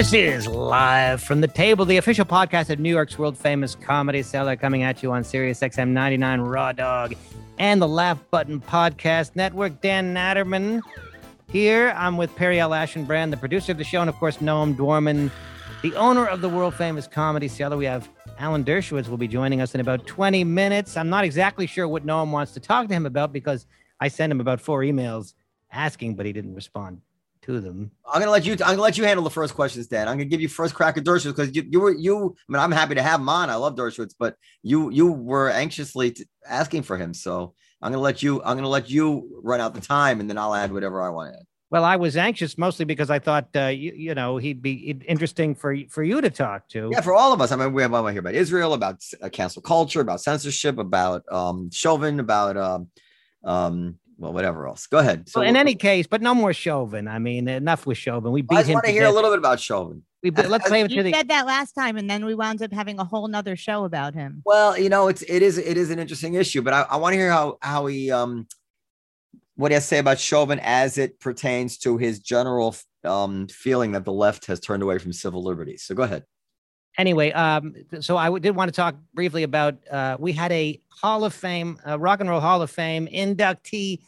This is live from the table, the official podcast of New York's world famous comedy cellar, coming at you on Sirius XM 99 Raw Dog and the Laugh Button Podcast Network. Dan Naturman here. I'm with Perry L. Ashenbrand, the producer of the show, and of course, Noam Dworman, the owner of the world famous comedy cellar. We have Alan Dershowitz will be joining us in about 20 minutes. I'm not exactly sure what Noam wants to talk to him about because I sent him about four emails asking, but he didn't respond to them. I'm gonna let you. I'm gonna let you handle the first questions, Dan. I'm gonna give you first crack at Dershowitz because you, you were you. I mean, I'm happy to have him on. I love Dershowitz, but you you were anxiously t- asking for him, so I'm gonna let you. I'm gonna let you run out the time, and then I'll add whatever I want to add. Well, I was anxious mostly because I thought uh, you, you know he'd be interesting for for you to talk to. Yeah, for all of us. I mean, we have I hear about Israel, about uh, cancel culture, about censorship, about um, Chauvin, about um, um, well, whatever else. Go ahead. So, well, in any case, but no more Chauvin. I mean, enough with Chauvin. We beat I just him. want to hear a little bit about Chauvin. We let's play it You to the. said that last time, and then we wound up having a whole nother show about him. Well, you know, it's it is it is an interesting issue, but I, I want to hear how how he um what he has to say about Chauvin as it pertains to his general um feeling that the left has turned away from civil liberties. So go ahead. Anyway, um, so I did want to talk briefly about. Uh, we had a Hall of Fame, Rock and Roll Hall of Fame inductee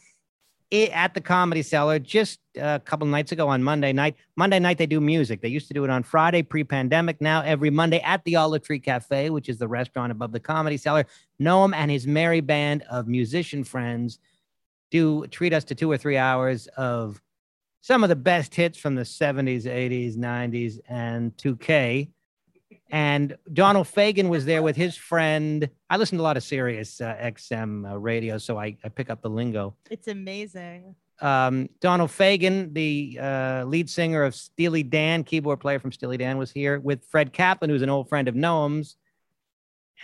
at the Comedy Cellar just a couple nights ago on Monday night. Monday night they do music. They used to do it on Friday pre-pandemic. Now every Monday at the Olive Tree Cafe, which is the restaurant above the Comedy Cellar, Noam and his merry band of musician friends do treat us to two or three hours of some of the best hits from the 70s, 80s, 90s, and 2K. And Donald Fagen was there with his friend. I listen to a lot of Sirius uh, XM uh, radio, so I, I pick up the lingo. It's amazing. Um, Donald Fagen, the uh, lead singer of Steely Dan, keyboard player from Steely Dan, was here with Fred Kaplan, who's an old friend of Noam's.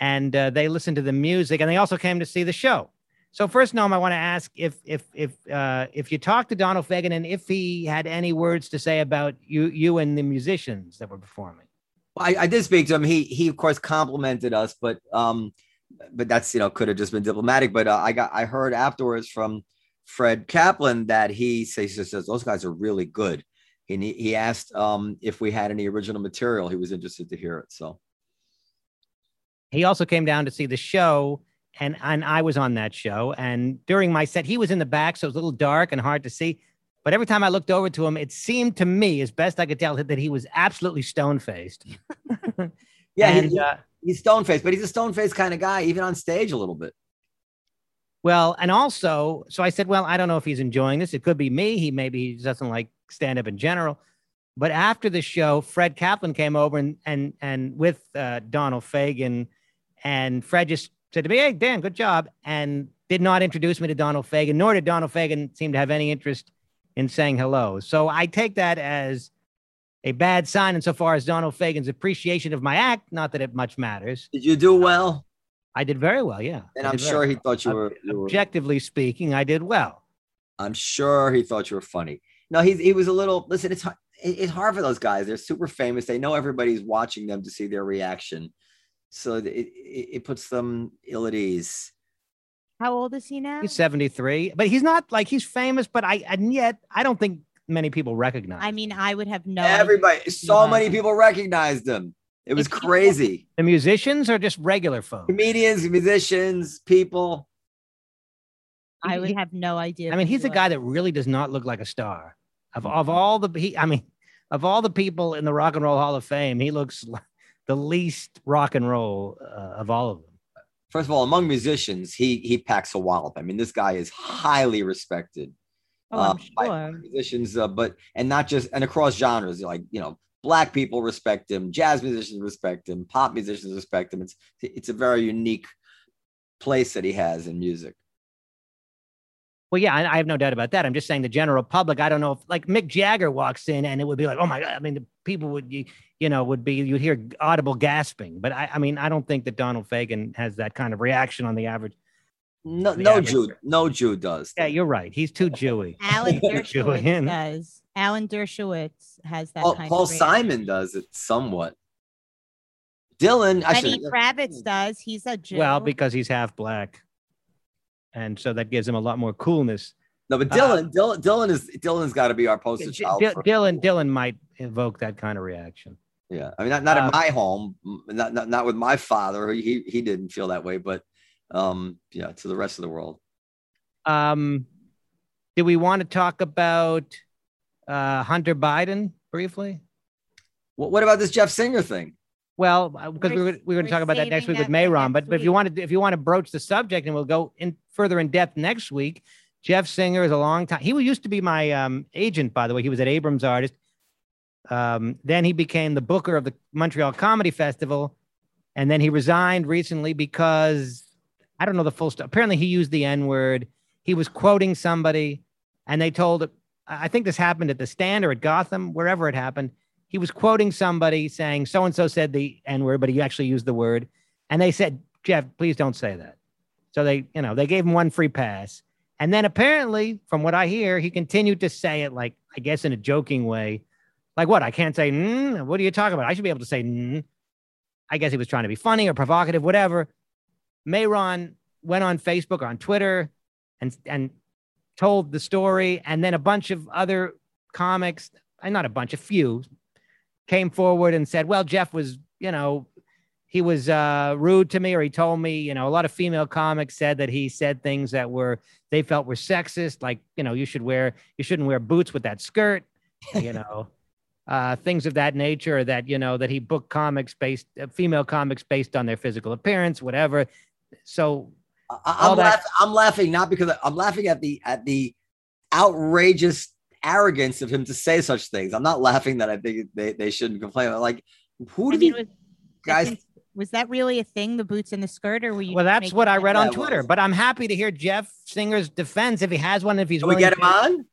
And uh, they listened to the music, and they also came to see the show. So first, Noam, I want to ask if if if uh, if you talked to Donald Fagen and if he had any words to say about you you and the musicians that were performing. I, I did speak to him. He he of course complimented us, but um, but that's you know could have just been diplomatic. But uh, I got I heard afterwards from Fred Kaplan that he says, he says those guys are really good. And he, he asked um if we had any original material. He was interested to hear it. So He also came down to see the show, and and I was on that show. And during my set, he was in the back, so it was a little dark and hard to see. But every time I looked over to him, it seemed to me, as best I could tell, that he was absolutely stone faced. yeah, and he, uh, he's stone faced, but he's a stone faced kind of guy, even on stage a little bit. well, and also, so I said, well, I don't know if he's enjoying this. It could be me. He maybe he doesn't like stand up in general. But after the show, Fred Kaplan came over and and and with uh, Donald Fagen, and Fred just said to me, "Hey, Dan, good job," and did not introduce me to Donald Fagen, nor did Donald Fagen seem to have any interest in saying hello. So I take that as a bad sign insofar as Donald Fagen's appreciation of my act. Not that it much matters. Did you do uh, well? I did very well, yeah. And I'm sure he well. thought you were, you were objectively speaking, I did well. I'm sure he thought you were funny. No, he he was a little. Listen, it's hard, it's hard for those guys. They're super famous. They know everybody's watching them to see their reaction, so it it, it puts them ill at ease. How old is he now? He's 73, but he's not like he's famous, but I and yet I don't think many people recognize. I mean, I would have no. Everybody, so Yeah. many people recognized him. It was If you- crazy. the musicians are just regular folks. Comedians, musicians, people. I would have no idea. I mean, he's a guy that really does not look like a star. Of of all the he, I mean, of all the people in the Rock and Roll Hall of Fame, he looks like the least rock and roll uh, of all of them. First of all, among musicians, he he packs a wallop. I mean, this guy is highly respected. Oh, uh, sure. musicians, uh, but and not just and across genres. Like you know, black people respect him, jazz musicians respect him, pop musicians respect him. It's it's a very unique place that he has in music. Well, yeah, I, I have no doubt about that. I'm just saying the general public. I don't know if like Mick Jagger walks in and it would be like, oh my god. I mean, the people would you, you know would be you'd hear audible gasping. But I, I mean, I don't think that Donald Fagen has that kind of reaction on the average. No, The no average- Jew, no Jew does. Yeah, you're right. He's too Jewy. Alan Dershowitz Julian. does. Alan Dershowitz has that Paul, kind Paul of. Simon does it somewhat. Dylan, I Lenny should, Kravitz does. He's a Jew. Well, because he's half black, and so that gives him a lot more coolness. no, but Uh, Dylan, Dylan, Dylan is Dylan's got to be our poster D- child. D- Dylan, Dylan might evoke that kind of reaction. Yeah, I mean, not not Uh, in my home, not, not not with my father. He he didn't feel that way, but um, yeah, to the rest of the world. Um, do we want to talk about uh, Hunter Biden briefly? What what about this Jeff Singer thing? Well, because we We're were, we were going to talk about that next week with that for Mayron, but, but if you want to if you want to broach the subject and we'll go in further in depth next week. Jeff Singer is a long time. He used to be my um, agent, by the way. He was at Abrams Artist. Um, then he became the booker of the Montreal Comedy Festival, and then he resigned recently because I don't know the full stuff. Apparently, he used the N word. He was quoting somebody, and they told. I think this happened at the Stand or at Gotham, wherever it happened. He was quoting somebody saying so and so said the N word, but he actually used the word, and they said, "Jeff, please don't say that." So they, you know, they gave him one free pass. And then apparently, from what I hear, he continued to say it like, I guess, in a joking way. Like, what? I can't say, mm, what are you talking about? I should be able to say, mm. I guess he was trying to be funny or provocative, whatever. Mayron went on Facebook or on Twitter and, and told the story. And then a bunch of other comics, and not a bunch, a few, came forward and said, well, Jeff was, you know, he was uh, rude to me or he told me you know a lot of female comics said that he said things that were they felt were sexist like you know you should wear you shouldn't wear boots with that skirt you know uh, things of that nature that you know that he booked comics based uh, female comics based on their physical appearance whatever. So I, I'm, that- laugh, I'm laughing not because I'm laughing at the at the outrageous arrogance of him to say such things. I'm not laughing that I think they, they shouldn't complain. Like, who I did mean, he, was, guys? was- was that really a thing? The boots and the skirt, or were you? well that's what i read on twitter was. but i'm happy to hear jeff singer's defense if he has one if he's Can we get him to- on? Um,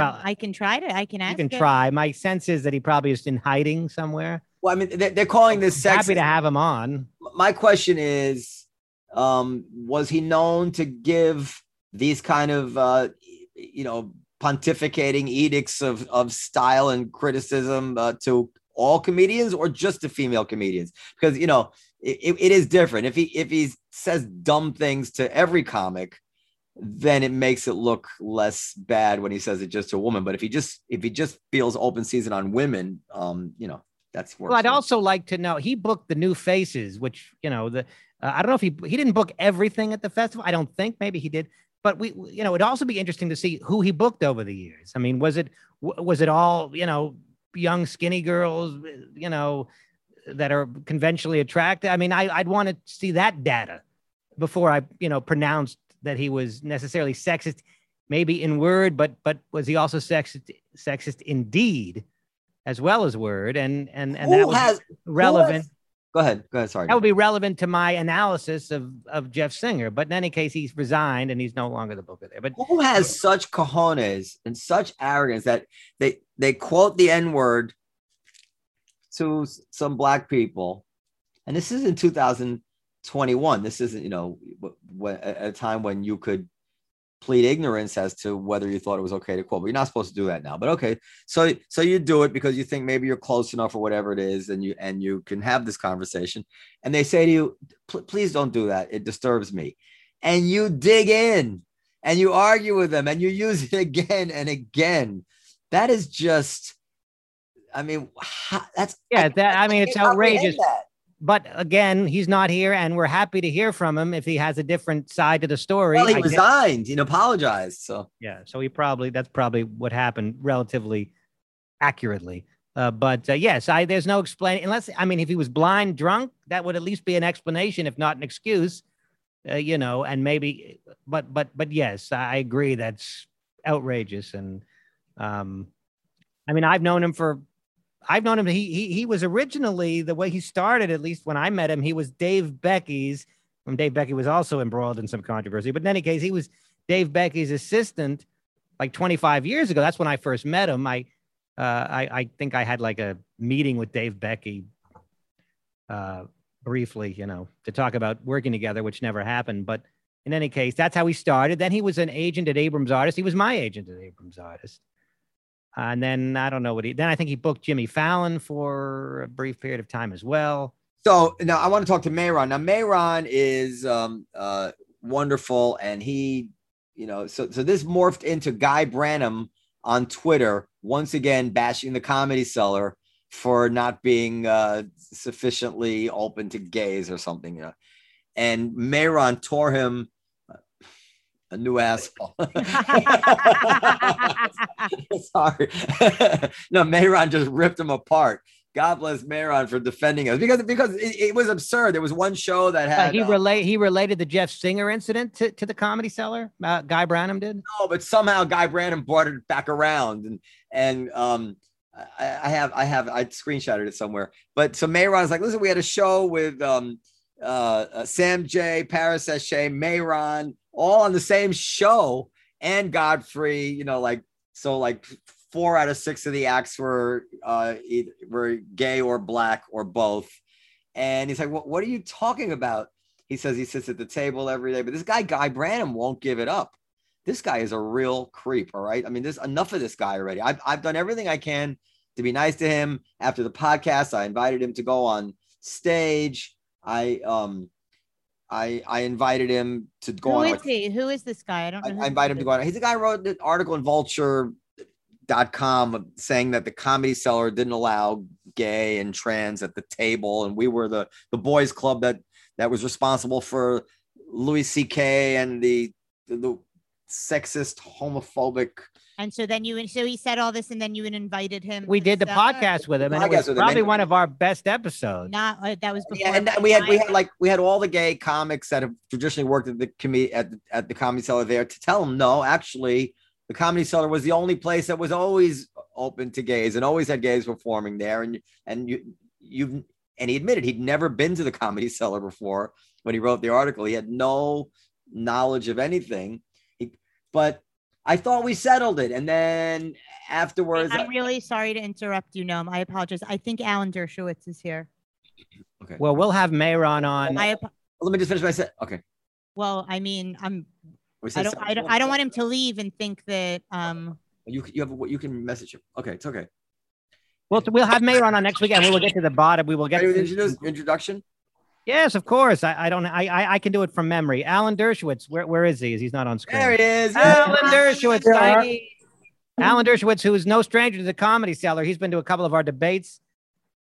Well, I can try to. I can ask. you can him. try my sense is that he probably is in hiding somewhere Well, I mean, they, they're calling this happy sex. to have him on My question is, um, was he known to give these kind of, uh, you know, pontificating edicts of, of style and criticism uh, to all comedians or just to female comedians? Because, you know, it, it is different. If he if he says dumb things to every comic, then it makes it look less bad when he says it just to a woman. But if he just if he just feels open season on women, um, you know, that's. Well, I'd also like to know. He booked the new faces, which you know the. Uh, I don't know if he he didn't book everything at the festival. I don't think maybe he did, but we you know it'd also be interesting to see who he booked over the years. I mean, was it was it all you know young skinny girls uh, you know that are conventionally attractive? I mean, I I'd want to see that data before I you know pronounced that he was necessarily sexist, maybe in word, but but was he also sexist sexist indeed? As well as word, and and and that was has relevant. Go ahead. Go ahead. Sorry. That would be relevant to my analysis of of Jeff Singer. But in any case, he's resigned and he's no longer the booker there. But Who has such cojones and such arrogance that they they quote the N word to some black people, and this is in 2021. This isn't you know w- w- at a time when you could plead ignorance as to whether you thought it was okay to quote, but you're not supposed to do that now. But okay, so so you do it because you think maybe you're close enough or whatever it is, and you and you can have this conversation. And they say to you, please don't do that. It disturbs me. And you dig in and you argue with them and you use it again and again. That is just, I mean, how, that's yeah, that I mean, it's outrageous. that. But again, he's not here, and we're happy to hear from him if he has a different side to the story. Well, he I guess- resigned, he apologized. So yeah, so he probably that's probably what happened relatively accurately. Uh, but uh, yes, I there's no explaining unless I mean if he was blind drunk, that would at least be an explanation, if not an excuse. Uh, you know, and maybe, but but but yes, I agree that's outrageous. And um, I mean, I've known him for, I've known him. He he he was originally the way he started. At least when I met him, he was Dave Becky's. When Dave Becky was also embroiled in some controversy, but in any case, he was Dave Becky's assistant like 25 years ago. That's when I first met him. I, uh, I, I think I had like a meeting with Dave Becky, uh, briefly, you know, to talk about working together, which never happened. But in any case, that's how he started. Then he was an agent at Abrams Artist. He was my agent at Abrams Artist. And then I don't know what he. Then I think he booked Jimmy Fallon for a brief period of time as well. So now I want to talk to Mayron. Now Mayron is um, uh, wonderful, and he, you know, so so this morphed into Guy Branum on Twitter once again bashing the Comedy Cellar for not being uh, sufficiently open to gays or something. You know? And Mayron tore him a new asshole. Sorry. no, Mayron just ripped him apart. God bless Mayron for defending us because because it, it was absurd. There was one show that Uh, had he uh, relate he related the Jeff Singer incident to, to the comedy cellar. Uh, Guy Branum did. no, but somehow Guy Branum brought it back around and and um I, I have I have I screenshotted it somewhere. But so Mayron's like, listen, we had a show with um uh, uh Sam Jay, Paris Sashay, Mayron, all on the same show, and Godfrey, you know, like so like four out of six of the acts were uh either, were gay or black or both. And he's like, what, what are you talking about? He says he sits at the table every day, but this guy, Guy Branum, won't give it up. This guy is a real creep. All right. I mean, there's enough of this guy already. I've, I've done everything I can to be nice to him. After the podcast, I invited him to go on stage. I um I I invited him to go Who on. is like, he? Who is this guy? I don't I, know. who I invited him to go on. He's the guy who wrote the article in vulture.com saying that the comedy cellar didn't allow gay and trans at the table. And we were the, the boys club that, that was responsible for Louis C.K. and the, the, the sexist, homophobic. And so then you, and so he said all this, and then you invited him. We did the cellar? podcast with him, and it was probably one of our best episodes. Not uh, that was before. Yeah, and my we had we had like we had all the gay comics that have traditionally worked at the comedy at the, at the comedy cellar there to tell them no, actually, the comedy cellar was the only place that was always open to gays and always had gays performing there. And and you you've and he admitted he'd never been to the comedy cellar before when he wrote the article. He had no knowledge of anything. He, but I thought we settled it, and then afterwards, I'm really sorry to interrupt you, Noam. I apologize. I think Alan Dershowitz is here. okay. Well, we'll have Mayron on. I ap- Let me just finish my set. Okay. well, I mean, I'm. We I said don't. I don't. I don't want him to leave and think that. Um. You you have you can message him. Okay, it's okay. We'll, we'll have Mayron on next week, and we will get to the bottom. We will get. Ready with to- introduction? Yes, of course. I, I don't. I, I I can do it from memory. Alan Dershowitz. Where where is he? He's not on screen. There he is. Alan Dershowitz. Yeah. Alan Dershowitz, who is no stranger to the comedy cellar. He's been to a couple of our debates.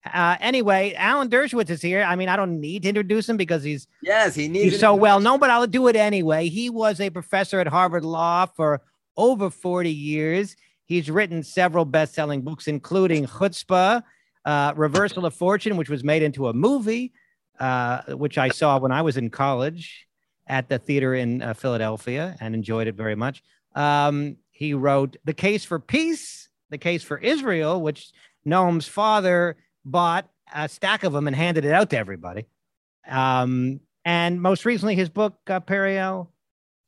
Uh, anyway, Alan Dershowitz is here. I mean, I don't need to introduce him because he's Yes, he needs he's so well known, but I'll do it anyway. He was a professor at Harvard Law for over 40 years. He's written several best-selling books, including Chutzpah, uh, Reversal of Fortune, which was made into a movie, uh, which I saw when I was in college at the theater in uh, Philadelphia and enjoyed it very much. Um, he wrote The Case for Peace, The Case for Israel, which Noam's father bought a stack of them and handed it out to everybody. Um, and most recently, his book, uh, Periel.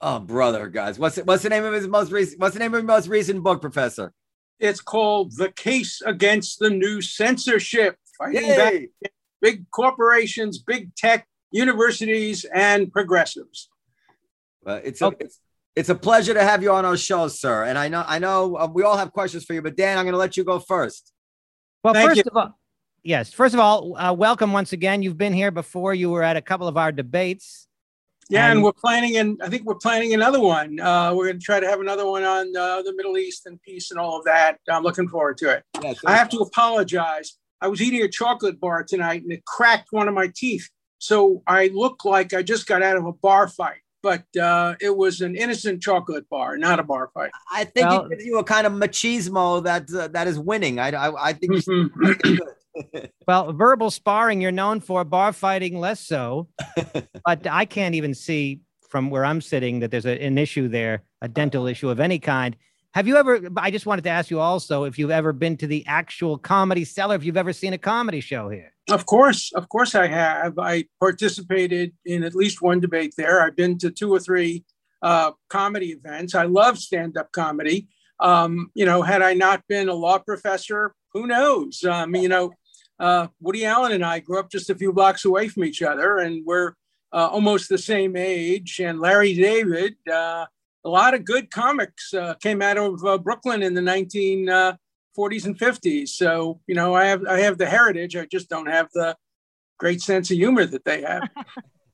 Oh, brother, guys. What's it, what's the name of his most recent what's the name of his most recent book, Professor? It's called The Case Against the New Censorship. Fighting back Yay! Big corporations, big tech, universities, and progressives. Well, it's a Okay. it's, it's a pleasure to have you on our show, sir. And I know I know uh, we all have questions for you, but Dan, I'm going to let you go first. Well, Thank first you. of all, yes. First of all, uh, welcome once again. You've been here before. You were at a couple of our debates. Yeah, and, And- we're planning, and I think we're planning another one. Uh, we're going to try to have another one on uh, the Middle East and peace and all of that. I'm looking forward to it. Yes, I have to apologize. I was eating a chocolate bar tonight, and it cracked one of my teeth, so I look like I just got out of a bar fight. But uh, it was an innocent chocolate bar, not a bar fight. I think Well- it gives you a kind of machismo that uh, that is winning. I I, I think you should Mhm. good. Well, verbal sparring, you're known for bar fighting, less so. but I can't even see from where I'm sitting that there's a, an issue there, a dental issue of any kind. Have you ever? I just wanted to ask you also if you've ever been to the actual comedy cellar, if you've ever seen a comedy show here. Of course, of course, I have. I participated in at least one debate there. I've been to two or three uh, comedy events. I love stand-up comedy. Um, you know, had I not been a law professor, who knows? Um, you know, uh, Woody Allen and I grew up just a few blocks away from each other, and we're uh, almost the same age. And Larry David, uh, a lot of good comics uh, came out of uh, Brooklyn in the 1940s and 50s. So, you know, I have I have the heritage. I just don't have the great sense of humor that they have.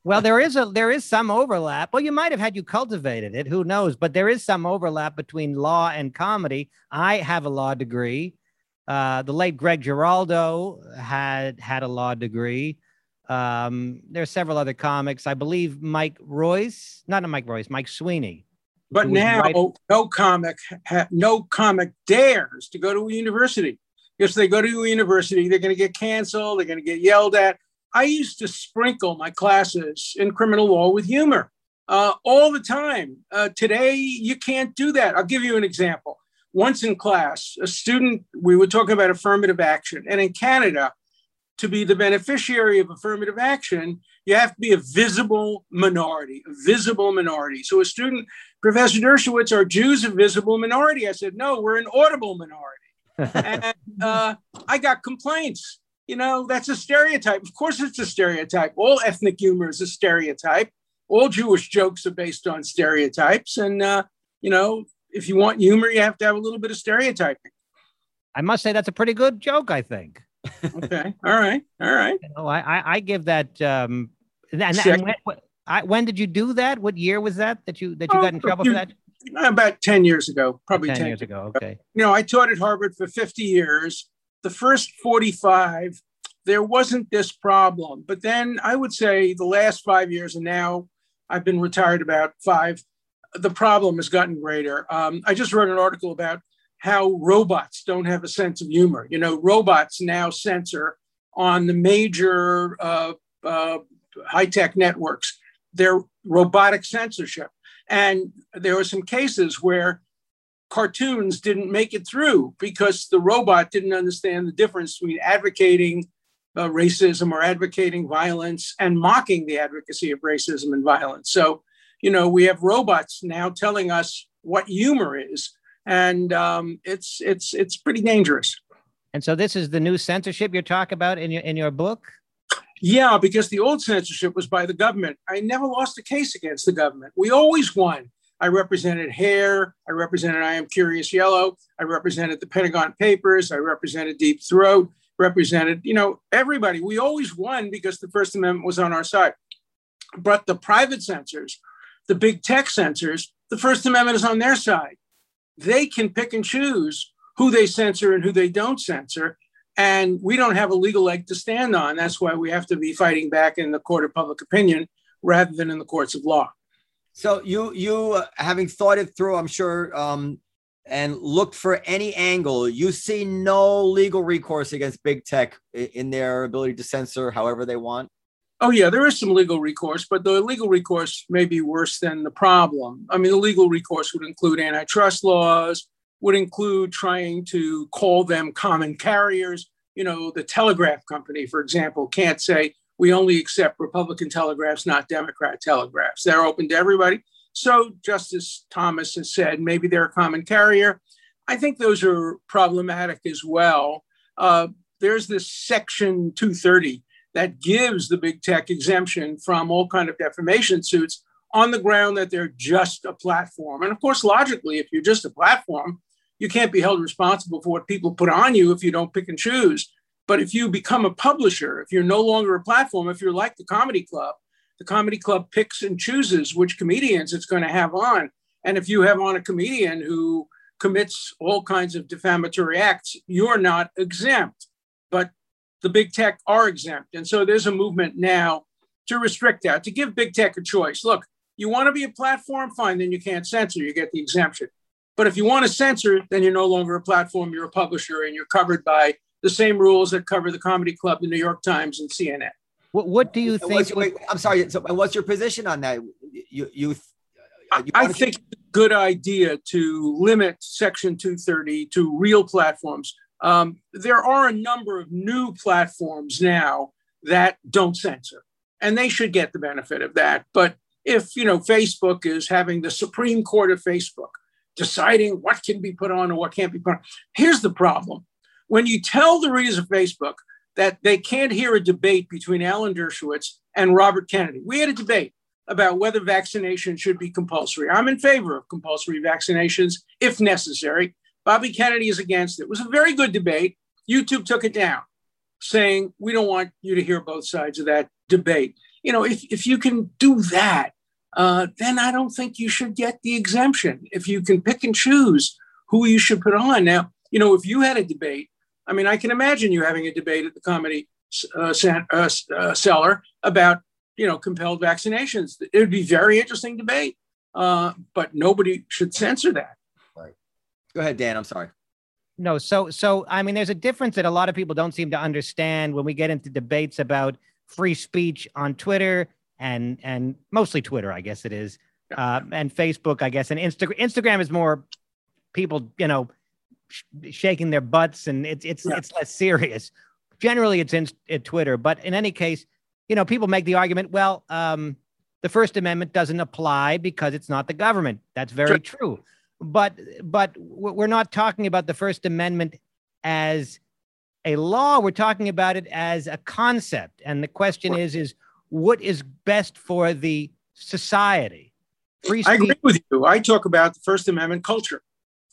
Well, there is a there is some overlap. Well, you might have had you cultivated it. Who knows? But there is some overlap between law and comedy. I have a law degree. Uh, the late Greg Giraldo had had a law degree. Um, there are several other comics. I believe Mike Royce, not a Mike Royce, Mike Sweeney. But now, writing- no comic, ha- no comic dares to go to a university. If they go to a university, they're going to get canceled. They're going to get yelled at. I used to sprinkle my classes in criminal law with humor uh, all the time. Uh, today, you can't do that. I'll give you an example. Once in class, a student, we were talking about affirmative action. And in Canada, to be the beneficiary of affirmative action, you have to be a visible minority, a visible minority. So a student, Professor Dershowitz, are Jews a visible minority? I said, no, we're an audible minority. and uh, I got complaints. You know, that's a stereotype. Of course, it's a stereotype. All ethnic humor is a stereotype. All Jewish jokes are based on stereotypes. And, uh, you know, if you want humor, you have to have a little bit of stereotyping. I must say that's a pretty good joke. I think. Okay. All right. All right. You know, I, I I give that. Um, and, and when, I, when did you do that? What year was that that you that you Oh, got in trouble for that? About 10 years ago, probably 10 10, years ago. Okay. you know, I taught at Harvard for 50 years. The first 45, there wasn't this problem. But then I would say the last five years, and now I've been retired about five, the problem has gotten greater. Um, I just wrote an article about how robots don't have a sense of humor. You know, robots now censor on the major uh, uh, high tech networks, their robotic censorship. And there were some cases where cartoons didn't make it through because the robot didn't understand the difference between advocating uh, racism or advocating violence and mocking the advocacy of racism and violence. So, you know, we have robots now telling us what humor is, and um, it's it's it's pretty dangerous. And so this is the new censorship you're talking about in your in your book. Yeah, because the old censorship was by the government. I never lost a case against the government. We always won. I represented Hair. I represented I Am Curious Yellow. I represented the Pentagon Papers. I represented Deep Throat. Represented, you know, everybody. We always won because the First Amendment was on our side. But the private censors, the big tech censors, the First Amendment is on their side. They can pick and choose who they censor and who they don't censor. And we don't have a legal leg to stand on. That's why we have to be fighting back in the court of public opinion rather than in the courts of law. So you you uh, having thought it through, I'm sure, um, and looked for any angle, you see no legal recourse against big tech in their ability to censor however they want. Oh, yeah, there is some legal recourse, but the legal recourse may be worse than the problem. I mean, the legal recourse would include antitrust laws, would include trying to call them common carriers. You know, the telegraph company, for example, can't say we only accept Republican telegraphs, not Democrat telegraphs. They're open to everybody. So Justice Thomas has said maybe they're a common carrier. I think those are problematic as well. Uh, there's this Section 230 that gives the big tech exemption from all kind of defamation suits on the ground that they're just a platform. And of course, logically, if you're just a platform, you can't be held responsible for what people put on you if you don't pick and choose. But if you become a publisher, if you're no longer a platform, if you're like the comedy club, the comedy club picks and chooses which comedians it's going to have on. And if you have on a comedian who commits all kinds of defamatory acts, you're not exempt. But the big tech are exempt. And so there's a movement now to restrict that, to give big tech a choice. Look, you want to be a platform, fine, then you can't censor, you get the exemption. But if you want to censor, then you're no longer a platform, you're a publisher, and you're covered by the same rules that cover the Comedy Club, the New York Times, and CNN. What, what do you And think? your- wait, I'm sorry. So, what's your position on that? You you. I, you I wanna- think it's a good idea to limit Section 230 to real platforms. Um, there are a number of new platforms now that don't censor, and they should get the benefit of that. But if you know Facebook is having the Supreme Court of Facebook deciding what can be put on and what can't be put on, here's the problem: when you tell the readers of Facebook that they can't hear a debate between Alan Dershowitz and Robert Kennedy, we had a debate about whether vaccination should be compulsory. I'm in favor of compulsory vaccinations if necessary. Bobby Kennedy is against it. It was a very good debate. YouTube took it down, saying we don't want you to hear both sides of that debate. you know, if, if you can do that, uh, then I don't think you should get the exemption. If you can pick and choose who you should put on. Now, you know, if you had a debate, I mean, I can imagine you having a debate at the comedy uh, uh, uh, cellar about, you know, compelled vaccinations. It would be very interesting debate, uh, but nobody should censor that. Go ahead, Dan. I'm sorry. No, so so I mean, there's a difference that a lot of people don't seem to understand when we get into debates about free speech on Twitter and and mostly Twitter, I guess it is, uh, and Facebook, I guess, and Instagram. Instagram is more people, you know, sh- shaking their butts, and it's it's Yeah. it's less serious. Generally, it's in, in Twitter, but in any case, you know, people make the argument, well, um, the First Amendment doesn't apply because it's not the government. That's very true. But but we're not talking about the First Amendment as a law. We're talking about it as a concept, and the question is is what is best for the society? Free I agree with you. I talk about the First Amendment culture,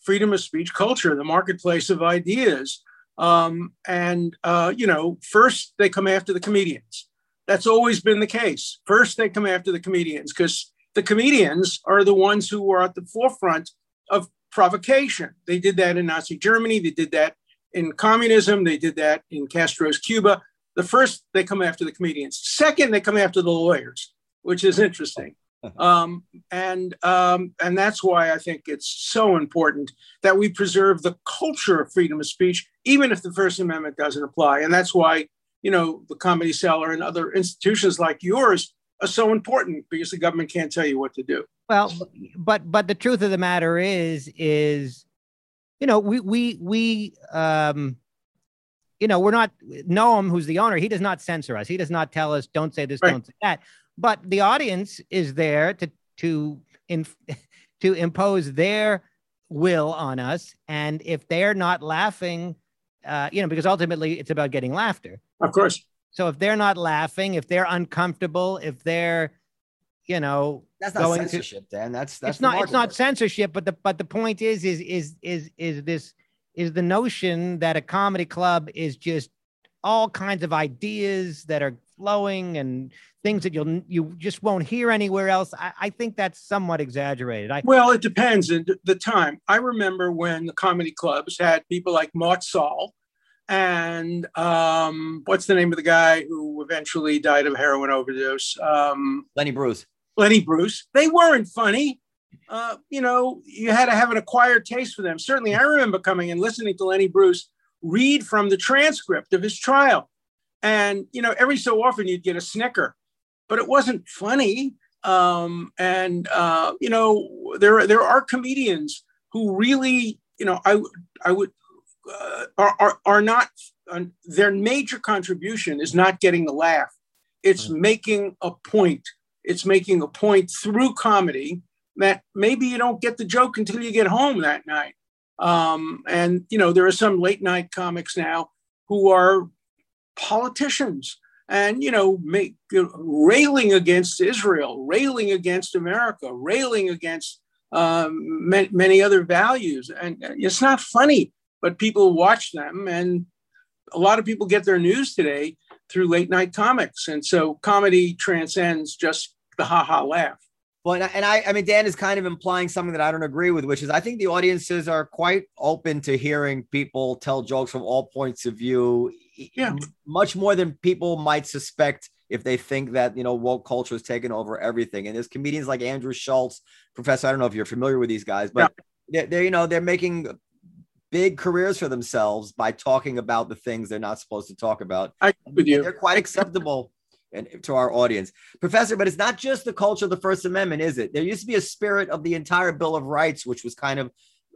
freedom of speech culture, the marketplace of ideas. Um, and, uh, you know, first they come after the comedians. That's always been the case. First, they come after the comedians because the comedians are the ones who are at the forefront of provocation. They did that in Nazi Germany, they did that in communism, they did that in Castro's Cuba. The first, they come after the comedians. Second, they come after the lawyers, which is interesting. Um, and um, and that's why I think it's so important that we preserve the culture of freedom of speech, even if the First Amendment doesn't apply. And that's why you know the Comedy Cellar and other institutions like yours are so important because the government can't tell you what to do. Well, but but the truth of the matter is is you know we we we um you know we're not Noam who's the owner he does not censor us. He does not tell us don't say this Right. don't say that. But the audience is there to to in, to impose their will on us. And if they're not laughing uh you know because ultimately it's about getting laughter. Of course, so if they're not laughing if they're uncomfortable if they're you know That's not going to- censorship, Dan. That's that's it's not it's not censorship but the but the point is is is is is this is the notion that a comedy club is just all kinds of ideas that are flowing and things that you'll you just won't hear anywhere else i, I think that's somewhat exaggerated i well, it depends on the time. I remember when the comedy clubs had people like Mort Sahl and um, what's the name of the guy who eventually died of heroin overdose? Um, Lenny Bruce. Lenny Bruce. They weren't funny. Uh, you know, you had to have an acquired taste for them. Certainly, I remember coming and listening to Lenny Bruce read from the transcript of his trial. And, you know, every so often you'd get a snicker, but it wasn't funny. Um, and, uh, you know, there, there are comedians who really, you know, I, I would, uh, are, are, are not, uh, their major contribution is not getting the laugh. It's making a point it's making a point through comedy that maybe you don't get the joke until you get home that night. Um, and you know, there are some late night comics now who are politicians and you know, make railing against Israel, railing against America, railing against um, ma- many other values. And it's not funny, but people watch them, and a lot of people get their news today through late night comics. And so comedy transcends just the ha ha laugh. Well, and I, I, mean, Dan is kind of implying something that I don't agree with, which is I think the audiences are quite open to hearing people tell jokes from all points of view. Yeah. Much more than people might suspect if they think that, you know, woke culture has taken over everything. And there's comedians like Andrew Schulz, Professor, I don't know if you're familiar with these guys, but they're, they're, you know, they're making big careers for themselves by talking about the things they're not supposed to talk about. I with you. They're quite acceptable and to our audience, Professor. But it's not just the culture of the First Amendment, is it? There used to be a spirit of the entire Bill of Rights, which was kind of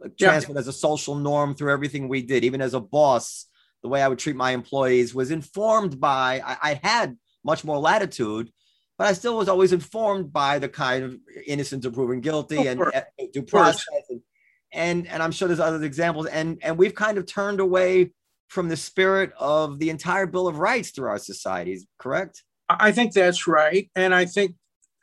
uh, Yeah. as a social norm through everything we did. Even as a boss, the way I would treat my employees was informed by. I, I had much more latitude, but I still was always informed by the kind of innocent to proven guilty Of and uh, due process. And, and and I'm sure there's other examples. And and we've kind of turned away from the spirit of the entire Bill of Rights through our societies, correct? I think that's right. And I think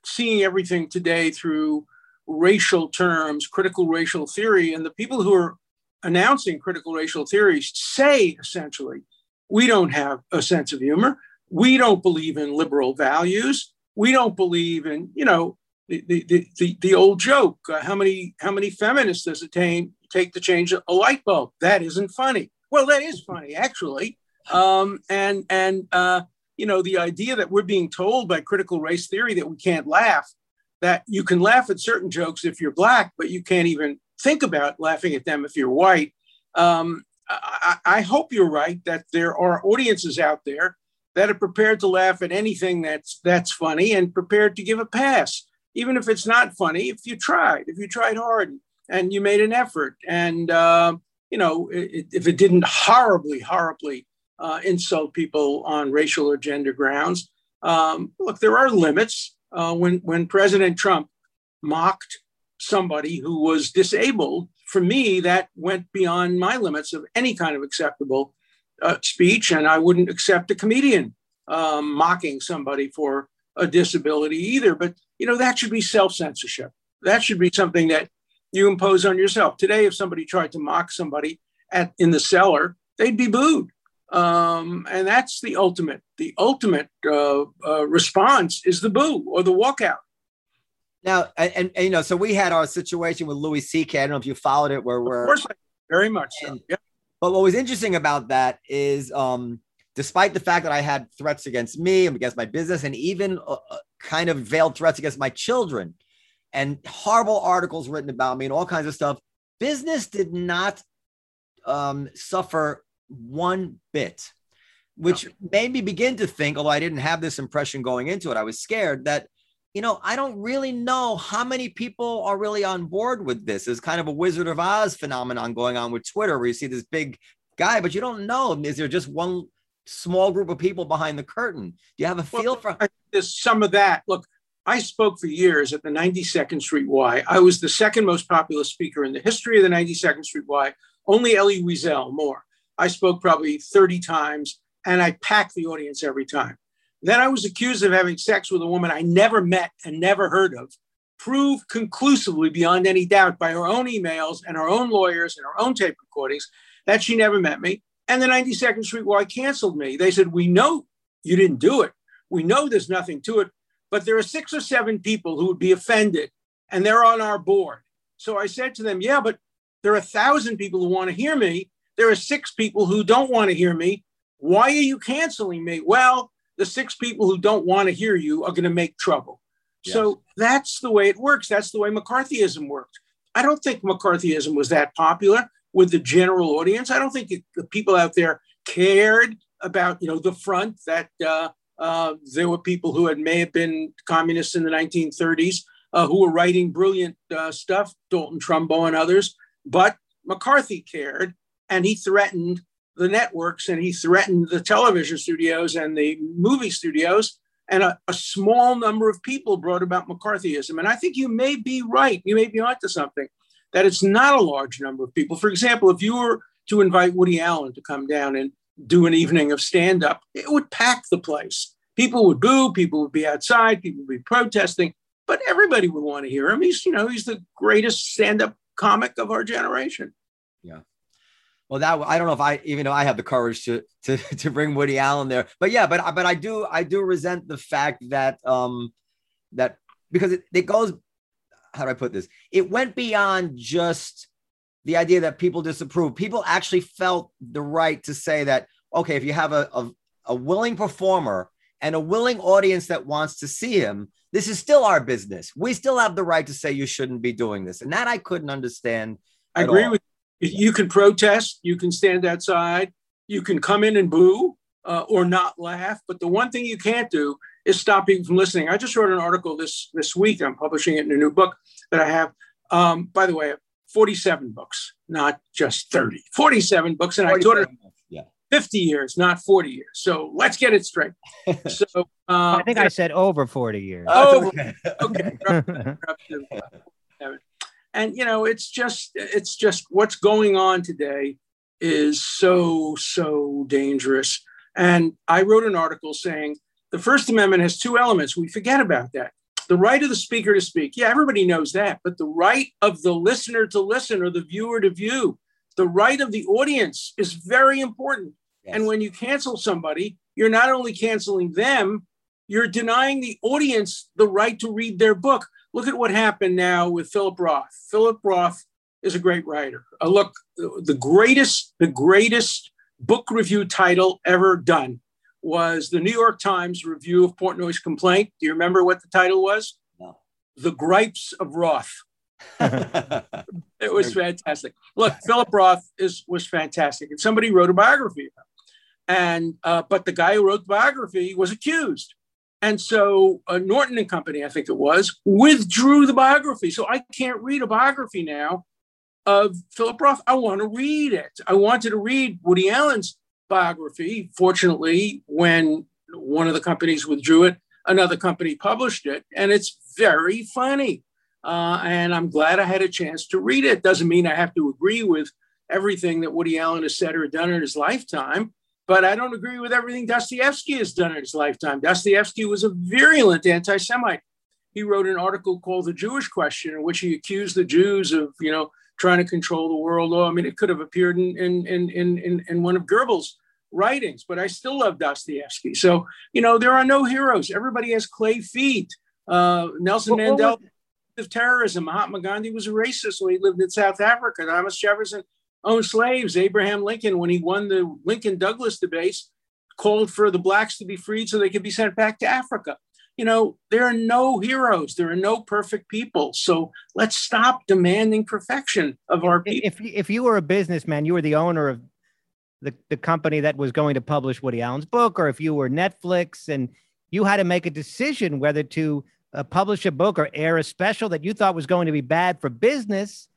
seeing everything today through racial terms, critical racial theory, and the people who are announcing critical racial theories say essentially, we don't have a sense of humor. We don't believe in liberal values. we don't believe in, you know, the the the, the old joke. Uh, how many how many feminists does it take take to change a light bulb? That isn't funny. Well, that is funny actually. Um, and and uh, you know the idea that we're being told by critical race theory that we can't laugh, that you can laugh at certain jokes if you're black, but you can't even think about laughing at them if you're white. Um, I, I hope you're right that there are audiences out there that are prepared to laugh at anything that's that's funny and prepared to give a pass even if it's not funny, if you tried, if you tried hard and you made an effort, and uh, you know, it, if it didn't horribly, horribly uh, insult people on racial or gender grounds, um, look, there are limits. Uh, when when President Trump mocked somebody who was disabled, for me, that went beyond my limits of any kind of acceptable uh, speech, and I wouldn't accept a comedian um, mocking somebody for a disability either. But you know that should be self censorship. That should be something that you impose on yourself. Today, if somebody tried to mock somebody at in the cellar, they'd be booed. Um, and that's the ultimate. The ultimate uh, uh, response is the boo or the walkout. Now, and, and, and, you know, so we had our situation with Louis C.K. I don't know if you followed it, where we're of course, very much so. Yeah. But what was interesting about that is um, despite the fact that I had threats against me and against my business, and even uh, kind of veiled threats against my children, and horrible articles written about me and all kinds of stuff, business did not um, suffer one bit, which no. made me begin to think, although I didn't have this impression going into it, I was scared that. You know, I don't really know how many people are really on board with this. There's kind of a Wizard of Oz phenomenon going on with Twitter where you see this big guy, but you don't know. Is there just one small group of people behind the curtain? Do you have a feel well, for? There's some of that. Look, I spoke for years at the 92nd Street Y. I was the second most popular speaker in the history of the 92nd Street Y. Only Elie Wiesel more. I spoke probably 30 times, and I packed the audience every time. Then I was accused of having sex with a woman I never met and never heard of, proved conclusively beyond any doubt by her own emails and her own lawyers and her own tape recordings that she never met me. And the 92nd Street Y canceled me. They said, We know you didn't do it. We know there's nothing to it, but there are six or seven people who would be offended and they're on our board. So I said to them, Yeah, but there are a thousand people who want to hear me. There are six people who don't want to hear me. Why are you canceling me? Well, the six people who don't want to hear you are going to make trouble. Yes. So that's the way it works. That's the way McCarthyism worked. I don't think McCarthyism was that popular with the general audience. I don't think it, the people out there cared about you know the front that uh, uh, there were people who had may have been communists in the 1930s uh, who were writing brilliant uh, stuff, Dalton Trumbo and others. But McCarthy cared, and he threatened the networks and he threatened the television studios and the movie studios. And a, a small number of people brought about McCarthyism. And I think you may be right. You may be onto something that it's not a large number of people. For example, if you were to invite Woody Allen to come down and do an evening of stand up, it would pack the place. People would boo, people would be outside, people would be protesting, but everybody would want to hear him. He's, you know, he's the greatest stand up comic of our generation. Yeah. Well, that I don't know if I even know I have the courage to to to bring Woody Allen there, but yeah, but but I do I do resent the fact that um that because it, it goes how do I put this? It went beyond just the idea that people disapprove. People actually felt the right to say that, okay, if you have a, a, a willing performer and a willing audience that wants to see him, this is still our business. We still have the right to say you shouldn't be doing this. And that I couldn't understand. I agree all. with you. You can protest, you can stand outside, you can come in and boo uh, or not laugh. But the one thing you can't do is stop people from listening. I just wrote an article this this week. I'm publishing it in a new book that I have. Um, by the way, 47 books, not just 30. 47 books, and I taught it yeah. 50 years, not 40 years. So let's get it straight. So uh, I think I said over 40 years. Over. okay. and you know, it's just it's just what's going on today is so so dangerous. And I wrote an article saying the First Amendment has two elements. We forget about that. The right of the speaker to speak. Yeah, everybody knows that. But the right of the listener to listen or the viewer to view, the right of the audience is very important. Yes. And when you cancel somebody, you're not only canceling them, you're denying the audience the right to read their book. Look at what happened now with Philip Roth. Philip Roth is a great writer. Uh, look, the greatest, the greatest book review title ever done was the New York Times review of Portnoy's complaint. Do you remember what the title was? No. The Gripes of Roth. it was fantastic. Look, Philip Roth is was fantastic, and somebody wrote a biography of him. And uh, but the guy who wrote the biography was accused, and so uh, Norton and Company, I think it was, withdrew the biography. So I can't read a biography now of Philip Roth. I want to read it. I wanted to read Woody Allen's biography. Fortunately, when one of the companies withdrew it, another company published it, and it's very funny. Uh, and I'm glad I had a chance to read it. Doesn't mean I have to agree with everything that Woody Allen has said or done in his lifetime, but I don't agree with everything Dostoevsky has done in his lifetime. Dostoevsky was a virulent anti Semite. He wrote an article called The Jewish Question, in which he accused the Jews of, you know, trying to control the world. Oh, I mean, it could have appeared in, in, in, in, in one of Goebbels' writings, but I still love Dostoevsky. So, you know, there are no heroes. Everybody has clay feet. Uh, Nelson what, Mandela of terrorism. Mahatma Gandhi was a racist when he lived in South Africa. Thomas Jefferson owned slaves. Abraham Lincoln, when he won the Lincoln Douglas debates, called for the blacks to be freed so they could be sent back to Africa. You know, there are no heroes. There are no perfect people. So let's stop demanding perfection of our people. If, if you were a businessman, you were the owner of the, the company that was going to publish Woody Allen's book, or if you were Netflix and you had to make a decision whether to uh, publish a book or air a special that you thought was going to be bad for business,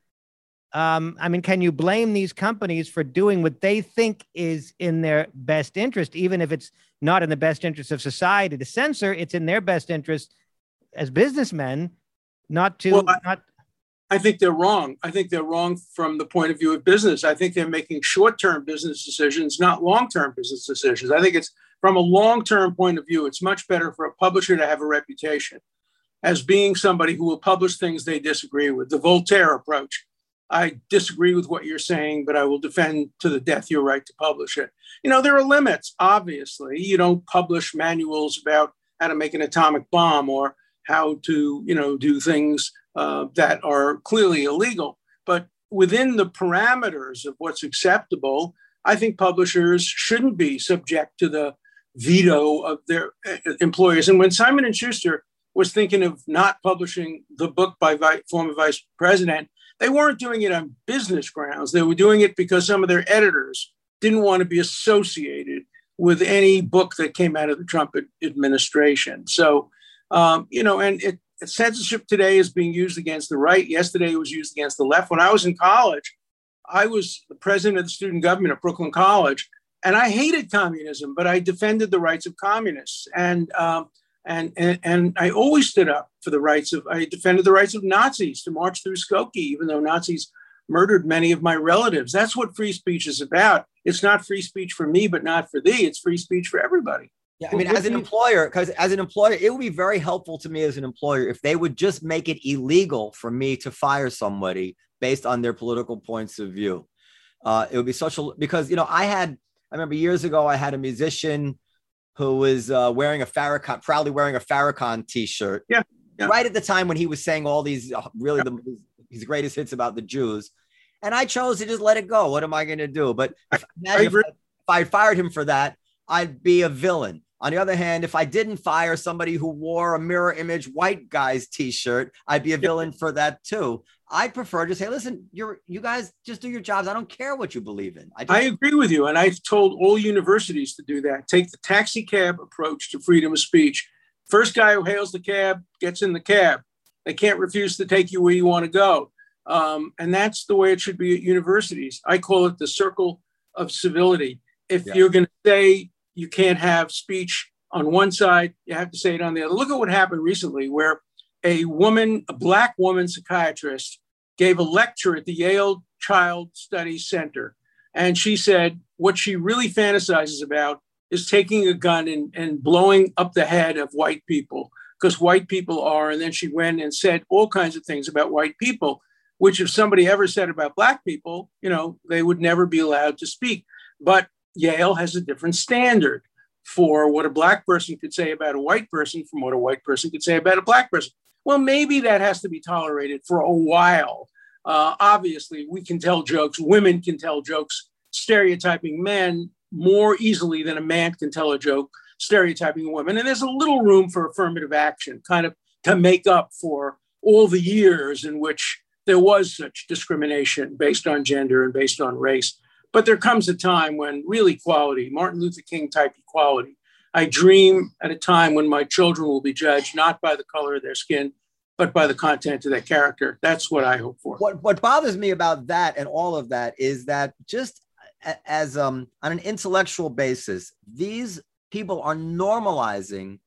um, I mean, can you blame these companies for doing what they think is in their best interest, even if it's not in the best interest of society to censor? It's in their best interest as businessmen not to well, I, not. I think they're wrong. I think they're wrong from the point of view of business. I think they're making short-term business decisions, not long-term business decisions. I think it's from a long-term point of view. It's much better for a publisher to have a reputation as being somebody who will publish things they disagree with. The Voltaire approach. I disagree with what you're saying, but I will defend to the death your right to publish it. You know, there are limits, obviously. You don't publish manuals about how to make an atomic bomb or how to, you know, do things uh, that are clearly illegal. But within the parameters of what's acceptable, I think publishers shouldn't be subject to the veto of their uh, employers. And when Simon and Schuster was thinking of not publishing the book by former vice president, they weren't doing it on business grounds. They were doing it because some of their editors didn't want to be associated with any book that came out of the Trump administration. So, um, you know, and it, censorship today is being used against the right. Yesterday it was used against the left. When I was in college, I was the president of the student government at Brooklyn College, and I hated communism, but I defended the rights of communists. And um, and, and, and I always stood up for the rights of, I defended the rights of Nazis to march through Skokie, even though Nazis murdered many of my relatives. That's what free speech is about. It's not free speech for me, but not for thee. It's free speech for everybody. Yeah, I mean, as an employer, because as an employer, it would be very helpful to me as an employer if they would just make it illegal for me to fire somebody based on their political points of view. Uh, it would be social because you know I had I remember years ago I had a musician who was uh, wearing a Farrakhan, proudly wearing a Farrakhan T-shirt. Yeah, yeah. Right at the time when he was saying all these uh, really yeah. the, his greatest hits about the Jews, and I chose to just let it go. What am I going to do? But if, I, if, if I fired him for that, I'd be a villain. On the other hand, if I didn't fire somebody who wore a mirror image white guy's t-shirt, I'd be a villain for that too. I prefer to say, listen, you're you guys just do your jobs. I don't care what you believe in. I, just- I agree with you. And I've told all universities to do that. Take the taxi cab approach to freedom of speech. First guy who hails the cab gets in the cab. They can't refuse to take you where you want to go. Um, and that's the way it should be at universities. I call it the circle of civility. If yeah. you're going to say you can't have speech on one side, you have to say it on the other. Look at what happened recently, where a woman, a black woman psychiatrist, gave a lecture at the Yale Child Studies Center. And she said what she really fantasizes about is taking a gun and, and blowing up the head of white people because white people are. And then she went and said all kinds of things about white people, which if somebody ever said about black people, you know, they would never be allowed to speak. But Yale has a different standard. for what a black person could say about a white person from what a white person could say about a black person. Well, maybe that has to be tolerated for a while. Uh, obviously, we can tell jokes, women can tell jokes, stereotyping men more easily than a man can tell a joke, stereotyping women. And there's a little room for affirmative action, kind of to make up for all the years in which there was such discrimination based on gender and based on race. But there comes a time when real equality, Martin Luther King type equality, I dream at a time when my children will be judged not by the color of their skin, but by the content of their character. That's what I hope for. What what bothers me about that and all of that is that just as um on an intellectual basis, these people are normalizing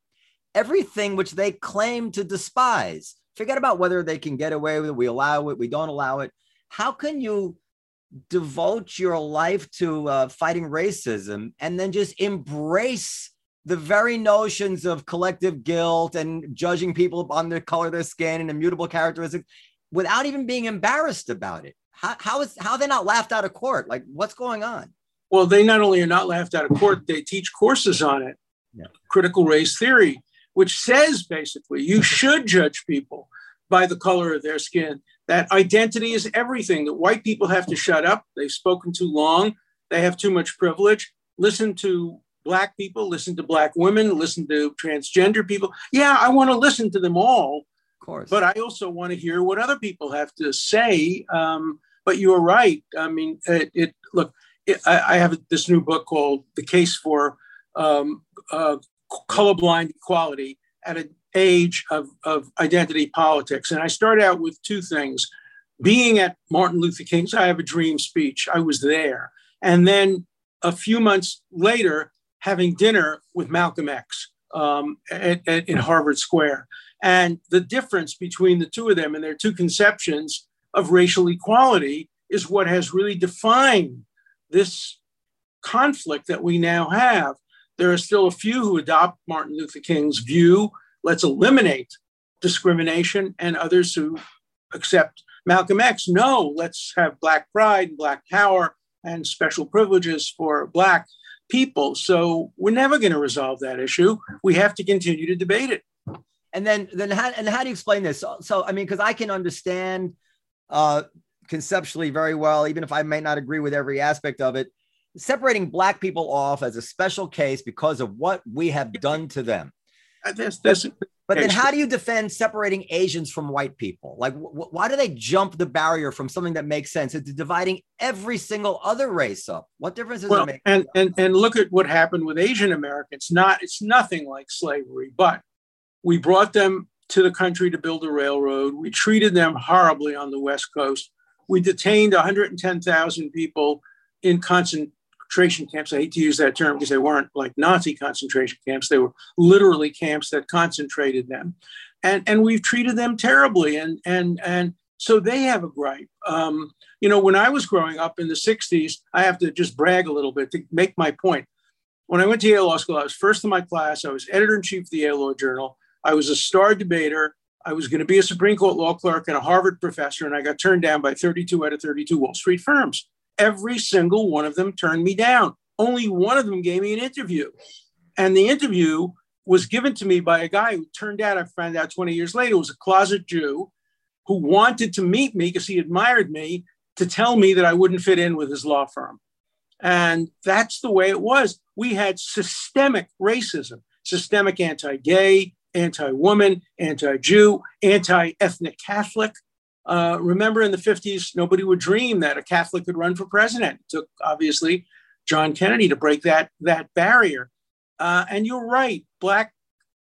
everything which they claim to despise. Forget about whether they can get away with it, we allow it, we don't allow it. How can you devote your life to uh, fighting racism and then just embrace the very notions of collective guilt and judging people on the color of their skin and immutable characteristics without even being embarrassed about it. How, how is how are they not laughed out of court? Like what's going on? Well, they not only are not laughed out of court, they teach courses on it. Yeah. Critical race theory, which says basically you should judge people by the color of their skin. That identity is everything. That white people have to shut up. They've spoken too long. They have too much privilege. Listen to black people, listen to black women, listen to transgender people. Yeah, I want to listen to them all. Of course. But I also want to hear what other people have to say. Um, but you're right. I mean, it, it look, it, I, I, have this new book called The Case for um, uh, Colorblind Equality at an age of, of identity politics. And I start out with two things. Being at Martin Luther King's I Have a Dream speech, I was there. And then a few months later, having dinner with Malcolm X um, at, at, in Harvard Square. And the difference between the two of them and their two conceptions of racial equality is what has really defined this conflict that we now have. There are still a few who adopt Martin Luther King's view let's eliminate discrimination, and others who accept Malcolm X. No, let's have Black pride, and Black power, and special privileges for Black people. So we're never going to resolve that issue. We have to continue to debate it. And then, then how, and how do you explain this? So, so I mean, because I can understand uh, conceptually very well, even if I may not agree with every aspect of it, separating Black people off as a special case because of what we have done to them. That's, that's, but then how do you defend separating Asians from white people? Like, wh- why do they jump the barrier from something that makes sense into dividing every single other race up? What difference does well, it make? And, and, and look at what happened with Asian Americans. Not, it's nothing like slavery, but we brought them to the country to build a railroad. We treated them horribly on the West Coast. We detained 110,000 people in concent- concentration camps. I hate to use that term because they weren't like Nazi concentration camps. They were literally camps that concentrated them. And, and we've treated them terribly. And, and, and so they have a gripe. Um, you know, when I was growing up in the 60s, I have to just brag a little bit to make my point. When I went to Yale Law School, I was first in my class. I was editor in chief of the Yale Law Journal. I was a star debater. I was going to be a Supreme Court law clerk and a Harvard professor, and I got turned down by 32 out of 32 Wall Street firms. Every single one of them turned me down. Only one of them gave me an interview. And the interview was given to me by a guy who turned out, I found out 20 years later, was a closet Jew who wanted to meet me because he admired me to tell me that I wouldn't fit in with his law firm. And that's the way it was. We had systemic racism, systemic anti gay, anti woman, anti Jew, anti ethnic Catholic. Uh, remember in the 50s, nobody would dream that a Catholic could run for president. It took, obviously, John Kennedy to break that, that barrier. Uh, and you're right, Black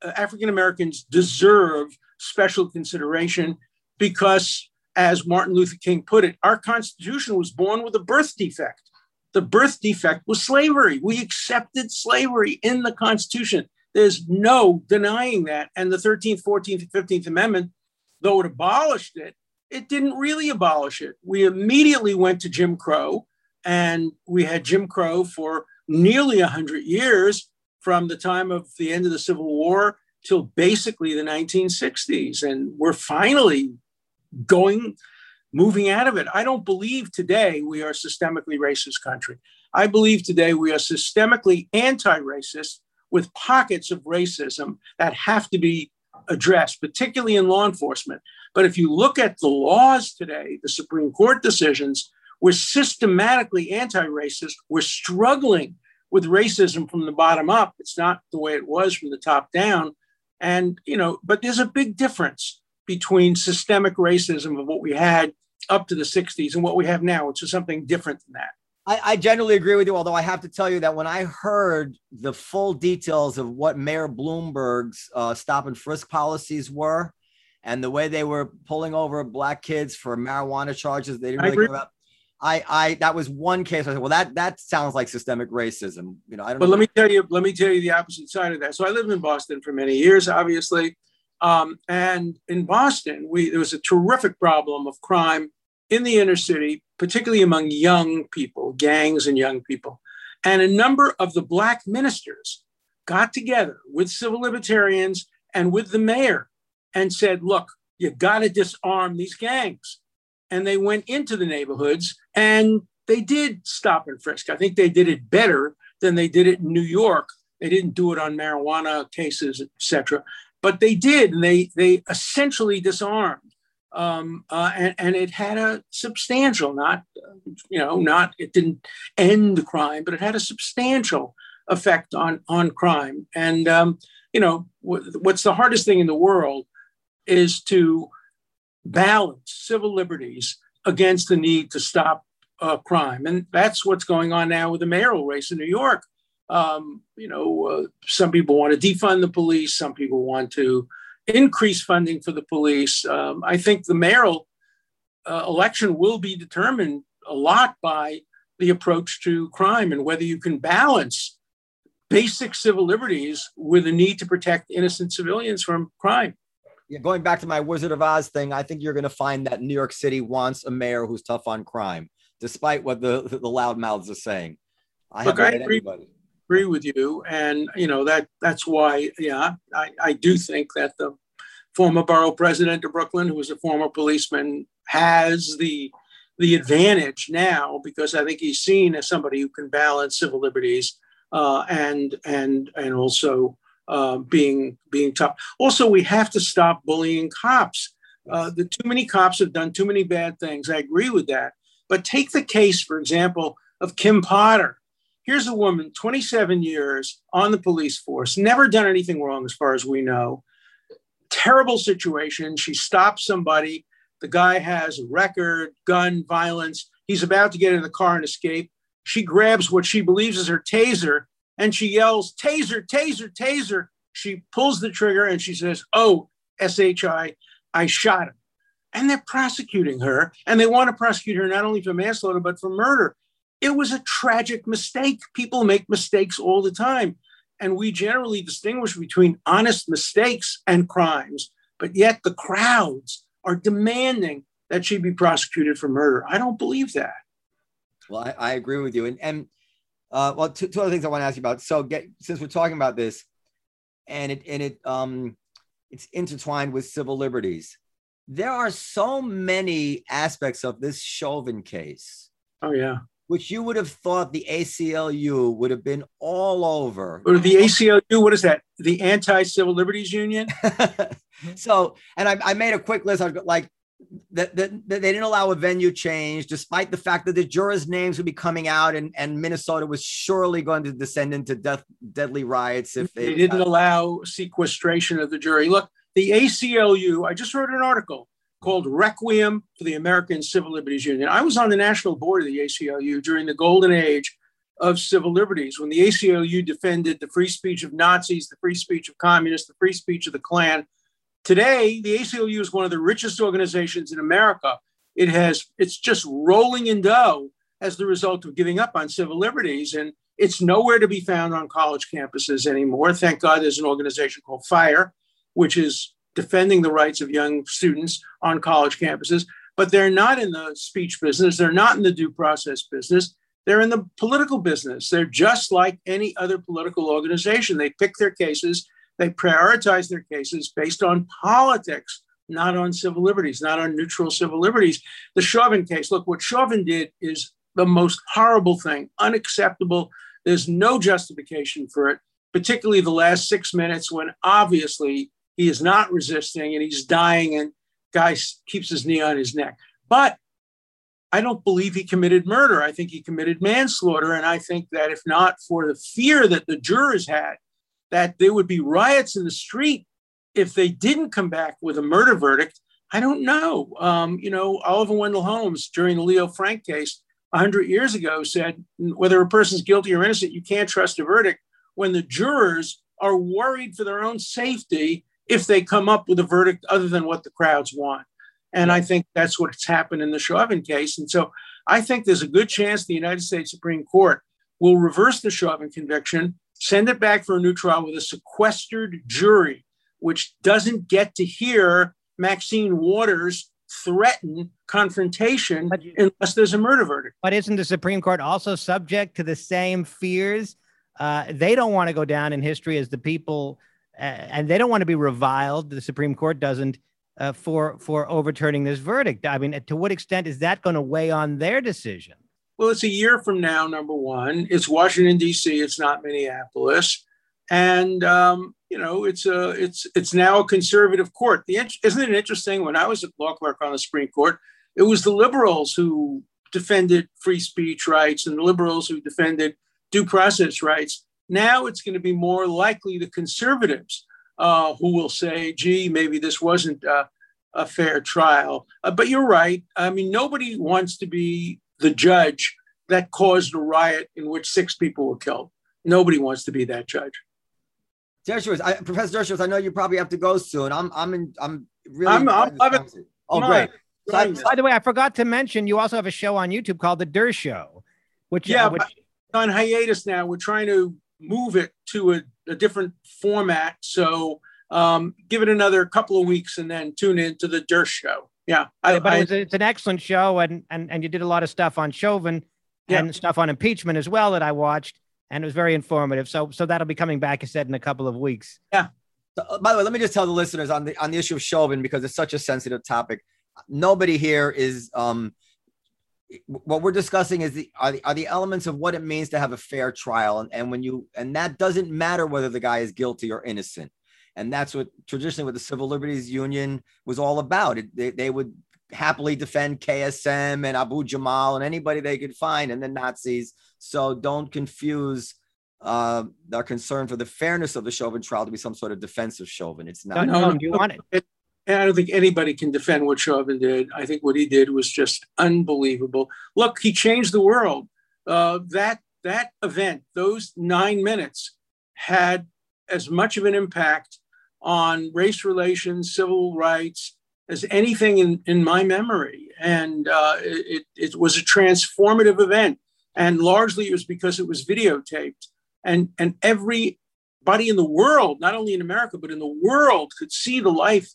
uh, African Americans deserve special consideration because, as Martin Luther King put it, our Constitution was born with a birth defect. The birth defect was slavery. We accepted slavery in the Constitution. There's no denying that. And the 13th, 14th, 15th Amendment, though it abolished it, it didn't really abolish it. We immediately went to Jim Crow, and we had Jim Crow for nearly 100 years from the time of the end of the Civil War till basically the 1960s. And we're finally going, moving out of it. I don't believe today we are a systemically racist country. I believe today we are systemically anti racist. with pockets of racism that have to be addressed, particularly in law enforcement. But if you look at the laws today, the Supreme Court decisions, we're systematically anti racist. We're struggling with racism from the bottom up. It's not the way it was from the top down. And, you know, but there's a big difference between systemic racism of what we had up to the 60s and what we have now, which is something different than that. I, I generally agree with you, although I have to tell you that when I heard the full details of what Mayor Bloomberg's uh, stop and frisk policies were and the way they were pulling over black kids for marijuana charges, they didn't really care about. I, I, that was one case. I said, well, that that sounds like systemic racism. You know, I don't. But know. let me tell you, let me tell you the opposite side of that. So I lived in Boston for many years, obviously, um, and in Boston, we there was a terrific problem of crime in the inner city, particularly among young people, gangs and young people. And a number of the Black ministers got together with civil libertarians and with the mayor and said, look, you got to disarm these gangs. And they went into the neighborhoods and they did stop and frisk. I think they did it better than they did it in New York. They didn't do it on marijuana cases, et cetera, but they did. And they, they essentially disarmed um, uh, and, and it had a substantial, not you know, not it didn't end the crime, but it had a substantial effect on on crime. And um, you know, what's the hardest thing in the world is to balance civil liberties against the need to stop uh, crime, and that's what's going on now with the mayoral race in New York. Um, you know, uh, some people want to defund the police, some people want to increase funding for the police. Um, I think the mayoral uh, election will be determined a lot by the approach to crime and whether you can balance basic civil liberties with a need to protect innocent civilians from crime. Yeah, going back to my Wizard of Oz thing, I think you're going to find that New York City wants a mayor who's tough on crime, despite what the the loudmouths are saying. I Look, I agree, agree with you, and you know that that's why, yeah, I, I do think that the former borough president of Brooklyn, who was a former policeman, has the the advantage now because I think he's seen as somebody who can balance civil liberties uh, and and and also uh, being being tough. Also, we have to stop bullying cops. Uh, the too many cops have done too many bad things. I agree with that. But take the case, for example, of Kim Potter. Here's a woman, 27 years on the police force, never done anything wrong as far as we know. Terrible situation. She stops somebody. The guy has a record, gun, violence. He's about to get in the car and escape. She grabs what she believes is her taser and she yells, Taser, taser, taser. She pulls the trigger and she says, Oh, SHI, I shot him. And they're prosecuting her. And they want to prosecute her not only for manslaughter, but for murder. It was a tragic mistake. People make mistakes all the time. And we generally distinguish between honest mistakes and crimes. But yet the crowds are demanding that she be prosecuted for murder. I don't believe that. Well, I, I agree with you. And, and uh, well, two, two other things I want to ask you about. So, get since we're talking about this, and it and it um, it's intertwined with civil liberties. There are so many aspects of this Chauvin case. Oh yeah. Which you would have thought the ACLU would have been all over. Or the ACLU, what is that? The Anti Civil Liberties Union. so, and I, I made a quick list. I've got like that, that, that, they didn't allow a venue change, despite the fact that the jurors' names would be coming out, and, and Minnesota was surely going to descend into death, deadly riots if they, they didn't uh, allow sequestration of the jury. Look, the ACLU, I just wrote an article called Requiem for the American Civil Liberties Union. I was on the national board of the ACLU during the golden age of civil liberties when the ACLU defended the free speech of Nazis, the free speech of communists, the free speech of the Klan Today, the ACLU is one of the richest organizations in America. It has it's just rolling in dough as the result of giving up on civil liberties, and it's nowhere to be found on college campuses anymore. Thank God, there's an organization called FIRE, which is defending the rights of young students on college campuses. But they're not in the speech business. They're not in the due process business. They're in the political business. They're just like any other political organization. They pick their cases they prioritize their cases based on politics, not on civil liberties, not on neutral civil liberties. The Chauvin case, look, what Chauvin did is the most horrible thing, unacceptable. There's no justification for it, particularly the last six minutes when obviously he is not resisting and he's dying and guy keeps his knee on his neck. But I don't believe he committed murder. I think he committed manslaughter. And I think that if not for the fear that the jurors had, that there would be riots in the street if they didn't come back with a murder verdict. I don't know. Um, you know, Oliver Wendell Holmes during the Leo Frank case 100 years ago said whether a person's guilty or innocent, you can't trust a verdict when the jurors are worried for their own safety if they come up with a verdict other than what the crowds want. And I think that's what's happened in the Chauvin case. And so I think there's a good chance the United States Supreme Court will reverse the Chauvin conviction, send it back for a new trial with a sequestered jury, which doesn't get to hear Maxine Waters threaten confrontation but, unless there's a murder verdict. But isn't the Supreme Court also subject to the same fears? Uh, they don't want to go down in history as the people, uh, and they don't want to be reviled. The Supreme Court doesn't uh, for for overturning this verdict. I mean, to what extent is that going to weigh on their decision? Well, it's a year from now. Number one, it's Washington D.C. It's not Minneapolis, and um, you know it's a it's it's now a conservative court. The isn't it interesting? When I was a law clerk on the Supreme Court, it was the liberals who defended free speech rights and the liberals who defended due process rights. Now it's going to be more likely the conservatives uh, who will say, gee, maybe this wasn't uh, a fair trial. Uh, but you're right. I mean, nobody wants to be the judge that caused a riot in which six people were killed. Nobody wants to be that judge. Dershowitz, I, Professor Dershowitz, I know you probably have to go soon. I'm, I'm in, I'm really. I'm, I'm loving, oh, great. by, by the way, I forgot to mention you also have a show on YouTube called The Dershow, which yeah, uh, which... on hiatus now. We're trying to move it to a, a different format. So um, give it another couple of weeks and then tune in to the Dershow. Yeah, I, but I, it was, it's an excellent show, and and and you did a lot of stuff on Chauvin yeah. and stuff on impeachment as well that I watched, and it was very informative. So so that'll be coming back, I said, in a couple of weeks. Yeah. So, uh, by the way, let me just tell the listeners on the on the issue of Chauvin because it's such a sensitive topic. Nobody here is um what we're discussing is the are, the are the elements of what it means to have a fair trial and, and when you and that doesn't matter whether the guy is guilty or innocent and that's what traditionally what the civil liberties union was all about it, they, they would happily defend ksm and abu jamal and anybody they could find and the nazis so don't confuse uh, our concern for the fairness of the Chauvin trial to be some sort of defense of Chauvin. It's not. No, no, no, you want it? I don't think anybody can defend what Chauvin did. I think what he did was just unbelievable. Look, he changed the world. Uh, that that event, those nine minutes, had as much of an impact on race relations, civil rights, as anything in, in my memory. And uh, it, it was a transformative event. And largely it was because it was videotaped. And, and everybody in the world, not only in America, but in the world, could see the life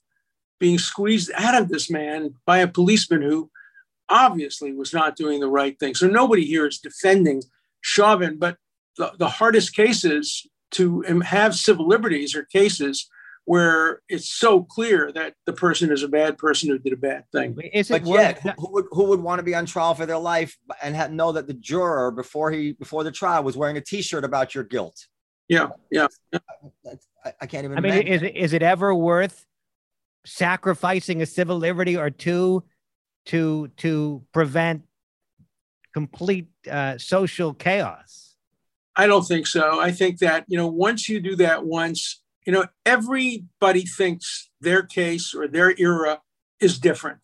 being squeezed out of this man by a policeman who obviously was not doing the right thing. So nobody here is defending Chauvin, but the, the hardest cases to have civil liberties are cases where it's so clear that the person is a bad person who did a bad thing. Is but yet, who, who, would who would want to be on trial for their life and have, know that the juror before he before the trial was wearing a T-shirt about your guilt? Yeah, yeah. I, I can't even. I mean, is it, is it ever worth sacrificing a civil liberty or two to to prevent complete uh, social chaos? I don't think so. I think that you know once you do that once, you know everybody thinks their case or their era is different.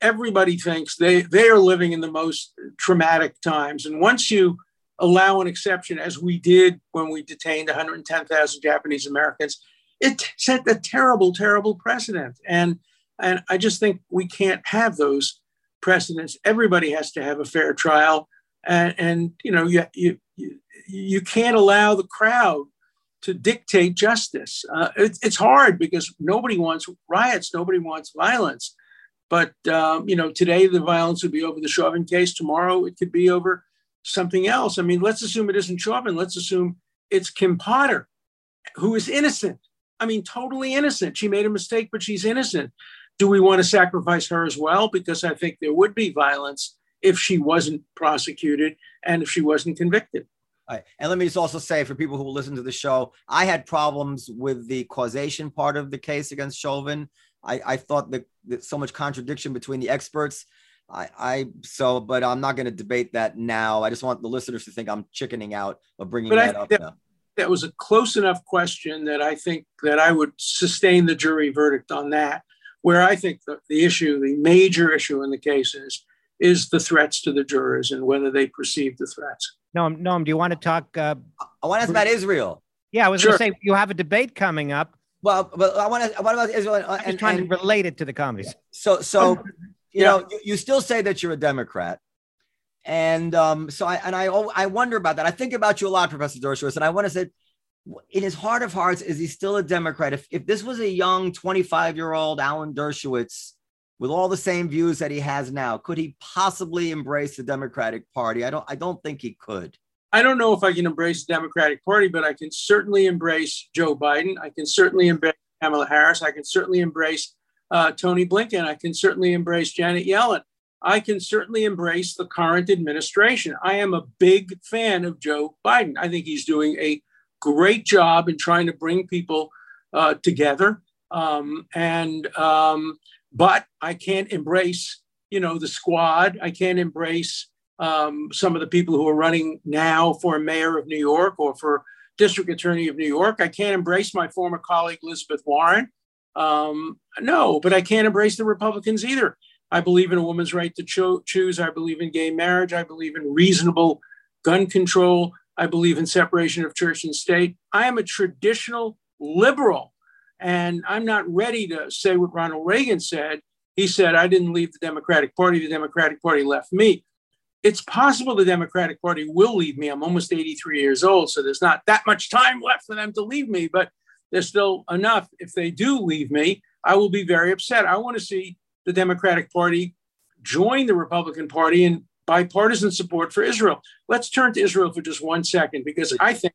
Everybody thinks they they are living in the most traumatic times, and once you allow an exception, as we did when we detained 110,000 Japanese Americans, it set a terrible, terrible precedent. And and I just think we can't have those precedents. Everybody has to have a fair trial, and, and you know you, you you can't allow the crowd to dictate justice. Uh, it, it's hard because nobody wants riots, nobody wants violence. But um, you know, today the violence would be over the Chauvin case. Tomorrow it could be over something else. I mean, let's assume it isn't Chauvin. Let's assume it's Kim Potter, who is innocent. I mean, totally innocent. She made a mistake, but she's innocent. Do we want to sacrifice her as well? Because I think there would be violence if she wasn't prosecuted and if she wasn't convicted. All right. And let me just also say for people who will listen to the show, I had problems with the causation part of the case against Chauvin. I, I thought that, that so much contradiction between the experts. I, I so, but I'm not going to debate that now. I just want the listeners to think I'm chickening out of bringing But that think up. that- now. that was a close enough question that I think that I would sustain the jury verdict on that. Where I think the, the issue, the major issue in the case is, is the threats to the jurors and whether they perceive the threats. Noam, Noam, do you want to talk? Uh, I want to ask about Israel. yeah, I was Sure. going to say you have a debate coming up. Well, but I want to. What about Israel? And, I'm just trying and to relate it to the comedies. so, so you Yeah. know, you, you still say that you're a Democrat, and um, so I and I I wonder about that. I think about you a lot, Professor Dershowitz, and I want to say, in his heart of hearts, is he still a Democrat? If if this was a young 25 year old Alan Dershowitz with all the same views that he has now, could he possibly embrace the Democratic Party? I don't. I don't think he could. I don't know if I can embrace the Democratic Party, but I can certainly embrace Joe Biden. I can certainly embrace Kamala Harris. I can certainly embrace uh, Tony Blinken. I can certainly embrace Janet Yellen. I can certainly embrace the current administration. I am a big fan of Joe Biden. I think he's doing a great job in trying to bring people uh, together. Um, and um, but I can't embrace, you know, the squad. I can't embrace um, some of the people who are running now for mayor of New York or for district attorney of New York. I can't embrace my former colleague Elizabeth Warren. Um, no, but I can't embrace the Republicans either. I believe in a woman's right to cho- choose. I believe in gay marriage. I believe in reasonable gun control. I believe in separation of church and state. I am a traditional liberal, and I'm not ready to say what Ronald Reagan said. He said, I didn't leave the Democratic Party, the Democratic Party left me. It's possible the Democratic Party will leave me. I'm almost 83 years old, so there's not that much time left for them to leave me, but there's still enough. If they do leave me, I will be very upset. I want to see the Democratic Party join the Republican Party in bipartisan support for Israel. Let's turn to Israel for just one second, because I think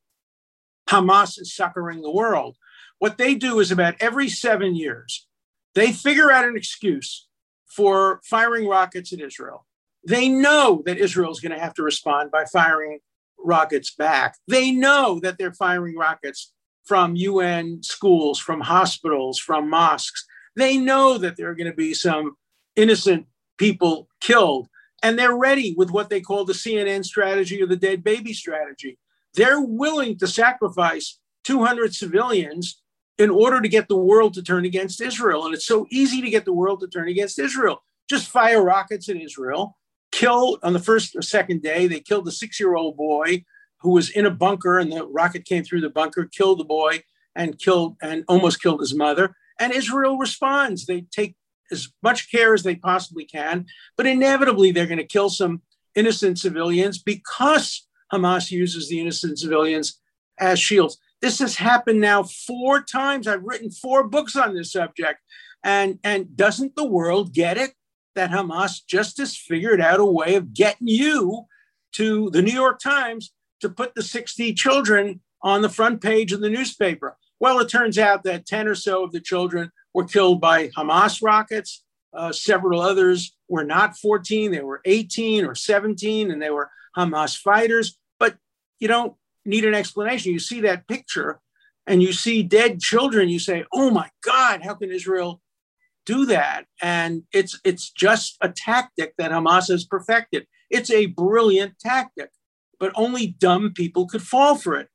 Hamas is suckering the world. What they do is about every seven years, they figure out an excuse for firing rockets at Israel. They know that Israel is going to have to respond by firing rockets back. They know that they're firing rockets from UN schools, from hospitals, from mosques. They know that there are going to be some innocent people killed. And they're ready with what they call the CNN strategy or the dead baby strategy. They're willing to sacrifice 200 civilians in order to get the world to turn against Israel. And it's so easy to get the world to turn against Israel. Just fire rockets at Israel, kill on the first or second day, they killed a six year old boy who was in a bunker and the rocket came through the bunker, killed the boy and killed and almost killed his mother. And Israel responds. They take as much care as they possibly can, but inevitably they're going to kill some innocent civilians because Hamas uses the innocent civilians as shields. This has happened now four times. I've written four books on this subject. And, and doesn't the world get it that Hamas just has figured out a way of getting you to the New York Times to put the 60 children on the front page of the newspaper? Well, it turns out that 10 or so of the children were killed by Hamas rockets. Uh, several others were not 14, they were 18 or 17, and they were Hamas fighters. But you don't need an explanation. You see that picture and you see dead children, you say, oh my God, how can Israel do that? And it's, it's just a tactic that Hamas has perfected. It's a brilliant tactic, but only dumb people could fall for it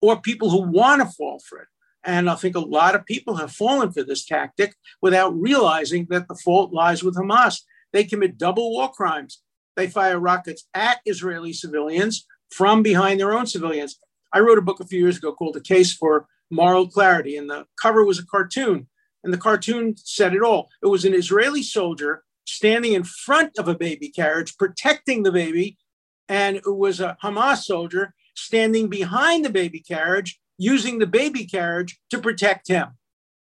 or people who want to fall for it. And I think a lot of people have fallen for this tactic without realizing that the fault lies with Hamas. They commit double war crimes. They fire rockets at Israeli civilians from behind their own civilians. I wrote a book a few years ago called The Case for Moral Clarity, and the cover was a cartoon. And the cartoon said it all. It was an Israeli soldier standing in front of a baby carriage, protecting the baby. And it was a Hamas soldier standing behind the baby carriage, using the baby carriage to protect him.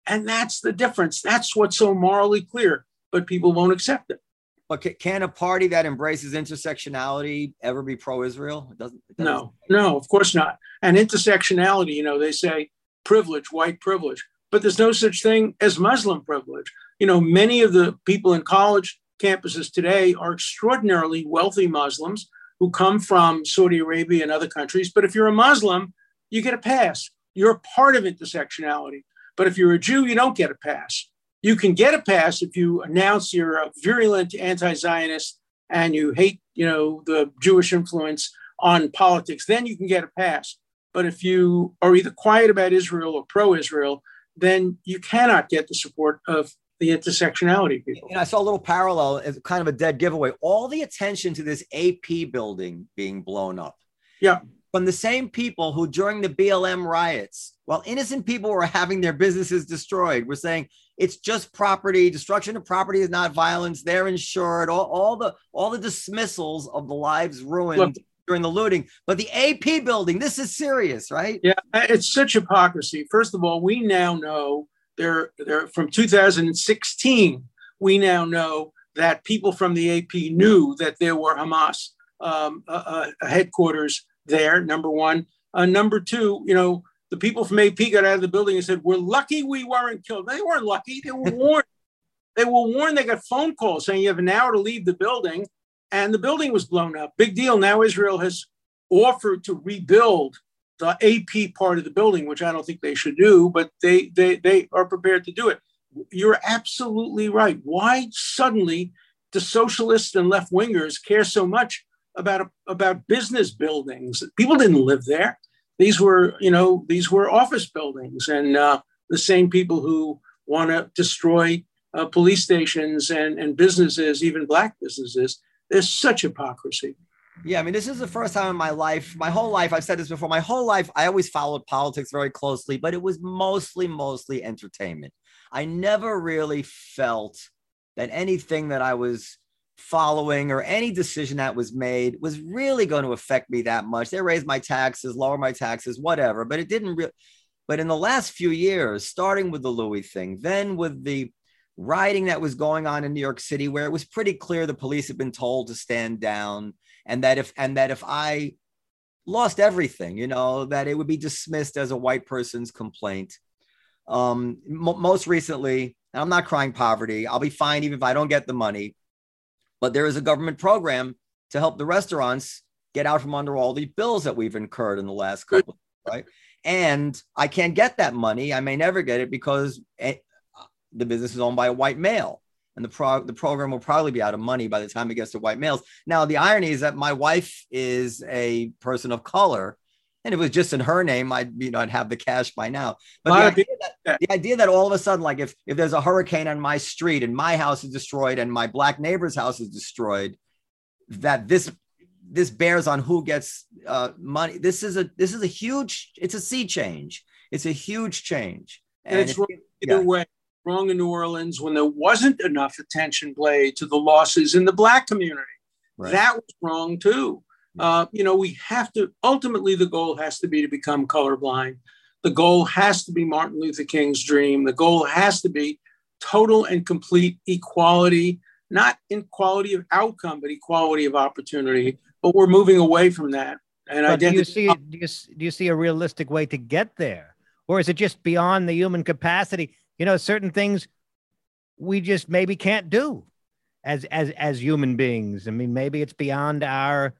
And that's the difference. That's what's so morally clear, but people won't accept it. But ca- can a party that embraces intersectionality ever be pro-Israel? It doesn't. It doesn't No, no, of course not. And intersectionality, you know, they say privilege, white privilege, but there's no such thing as Muslim privilege. You know, many of the people in college campuses today are extraordinarily wealthy Muslims who come from Saudi Arabia and other countries. But if you're a Muslim, you get a pass. You're part of intersectionality. But if you're a Jew, you don't get a pass. You can get a pass if you announce you're a uh, virulent anti-Zionist and you hate, you know, the Jewish influence on politics. Then you can get a pass. But if you are either quiet about Israel or pro-Israel, then you cannot get the support of the intersectionality people. And I saw a little parallel as kind of a dead giveaway. All the attention to this AP building being blown up. Yeah. From the same people who, during the BLM riots, while innocent people were having their businesses destroyed, were saying it's just property. Destruction of property is not violence. They're insured. All, all the all the dismissals of the lives ruined Look, during the looting. But the AP building, this is serious, right? Yeah, it's such hypocrisy. First of all, we now know they're, they're from 2016. We now know that people from the AP knew that there were Hamas um, uh, uh, headquarters there. Number one. Uh, number two, you know, the people from AP got out of the building and said, "We're lucky we weren't killed." They weren't lucky. They were warned. they were warned. They got phone calls saying you have an hour to leave the building, and the building was blown up. Big deal. Now Israel has offered to rebuild the AP part of the building, which I don't think they should do, but they they they are prepared to do it. You're absolutely right. Why suddenly the socialists and left wingers care so much about about business buildings? People didn't live there. These were you know these were office buildings, and uh, the same people who want to destroy uh, police stations and and businesses, even black businesses. There's such hypocrisy. Yeah, I mean, this is the first time in my life, my whole life, I've said this before, my whole life, I always followed politics very closely, but it was mostly, mostly entertainment. I never really felt that anything that I was following or any decision that was made was really going to affect me that much. They raised my taxes, lower my taxes, whatever, but it didn't really. But in the last few years, starting with the Louis thing, then with the rioting that was going on in New York City, where it was pretty clear the police had been told to stand down, and that if and that if I lost everything, you know, that it would be dismissed as a white person's complaint. Um, m- most recently, I'm not crying poverty. I'll be fine even if I don't get the money. But there is a government program to help the restaurants get out from under all the bills that we've incurred in the last couple, of right? And I can't get that money. I may never get it because eh, the business is owned by a white male and the pro- the program will probably be out of money by the time it gets to white males. Now, the irony is that my wife is a person of color, and if it was just in her name, I'd you know I'd have the cash by now. But the idea, that, the idea that all of a sudden, like if if there's a hurricane on my street and my house is destroyed and my black neighbor's house is destroyed, that this this bears on who gets uh, money. This is a this is a huge. It's a sea change. It's a huge change. And, and it's either yeah. way wrong in New Orleans when there wasn't enough attention paid to the losses in the Black community. Right. That was wrong too. Uh, you know, we have to ultimately the goal has to be to become colorblind. The goal has to be Martin Luther King's dream. The goal has to be total and complete equality, not equality of outcome, but equality of opportunity. But we're moving away from that. And I do you see do you, do you see a realistic way to get there, or is it just beyond the human capacity? you know certain things we just maybe can't do as as as human beings i mean maybe it's beyond our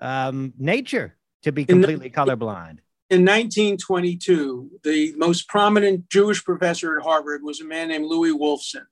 um nature to be completely in, colorblind. In 1922 the most prominent jewish professor at harvard was a man named louis wolfson.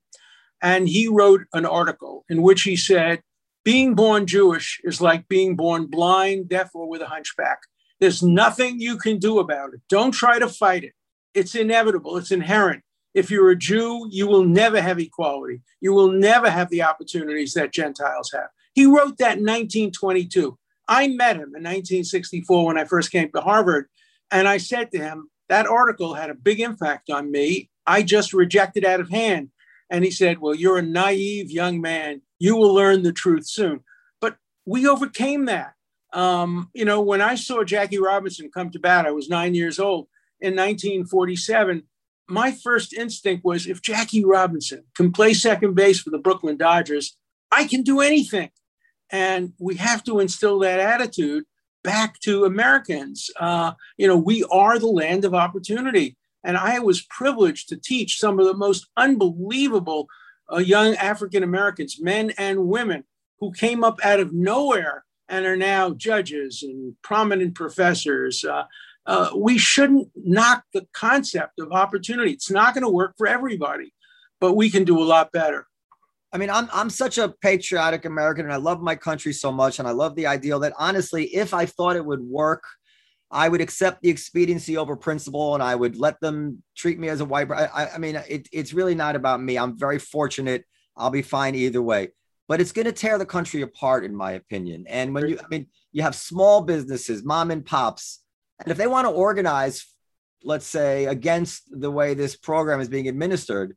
And he wrote an article in which he said being born jewish is like being born blind deaf or with a hunchback. There's nothing you can do about it. Don't try to fight it. It's inevitable. It's inherent. If you're a Jew, you will never have equality. You will never have the opportunities that Gentiles have. He wrote that in 1922. I met him in 1964 when I first came to Harvard. And I said to him, that article had a big impact on me. I just rejected out of hand. And he said, Well, you're a naive young man. You will learn the truth soon. But we overcame that. Um, you know, when I saw Jackie Robinson come to bat, I was nine years old in 1947 my first instinct was if Jackie Robinson can play second base for the Brooklyn Dodgers, I can do anything. And we have to instill that attitude back to Americans. Uh, you know, we are the land of opportunity. And I was privileged to teach some of the most unbelievable uh, young African Americans, men and women, who came up out of nowhere and are now judges and prominent professors. Uh, uh, we shouldn't knock the concept of opportunity. It's not going to work for everybody, but we can do a lot better. I mean, I'm I'm such a patriotic American, and I love my country so much, and I love the ideal that honestly, if I thought it would work, I would accept the expediency over principle, and I would let them treat me as a white. I, I mean, it, it's really not about me. I'm very fortunate. I'll be fine either way, but it's going to tear the country apart, in my opinion. And when you, I mean, you have small businesses, mom and pops, and if they want to organize, let's say, against the way this program is being administered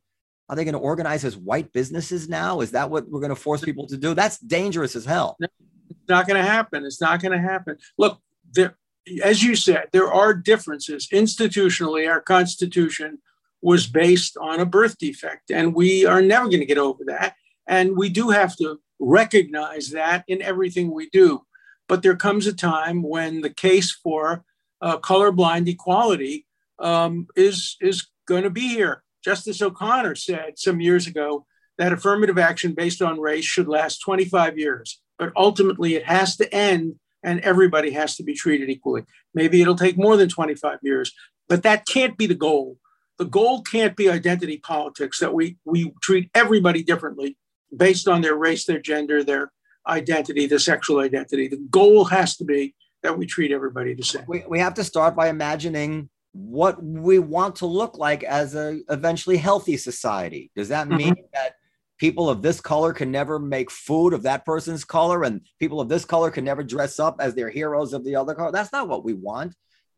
are they going to organize as white businesses now? Is that what we're going to force people to do? That's dangerous as hell. It's not going to happen. It's not going to happen. Look, there, as you said, there are differences. Institutionally, our Constitution was based on a birth defect, and we are never going to get over that. And we do have to recognize that in everything we do. But there comes a time when the case for uh, colorblind equality um, is is going to be here. Justice O'Connor said some years ago that affirmative action based on race should last 25 years, but ultimately it has to end and everybody has to be treated equally. Maybe it'll take more than 25 years, but that can't be the goal. The goal can't be identity politics that we, we treat everybody differently based on their race, their gender, their identity, their sexual identity. The goal has to be that we treat everybody the same. We, we have to start by imagining what we want to look like as a eventually healthy society. Does that mean mm-hmm. that people of this color can never make food of that person's color and people of this color can never dress up as their heroes of the other color? That's not what we want.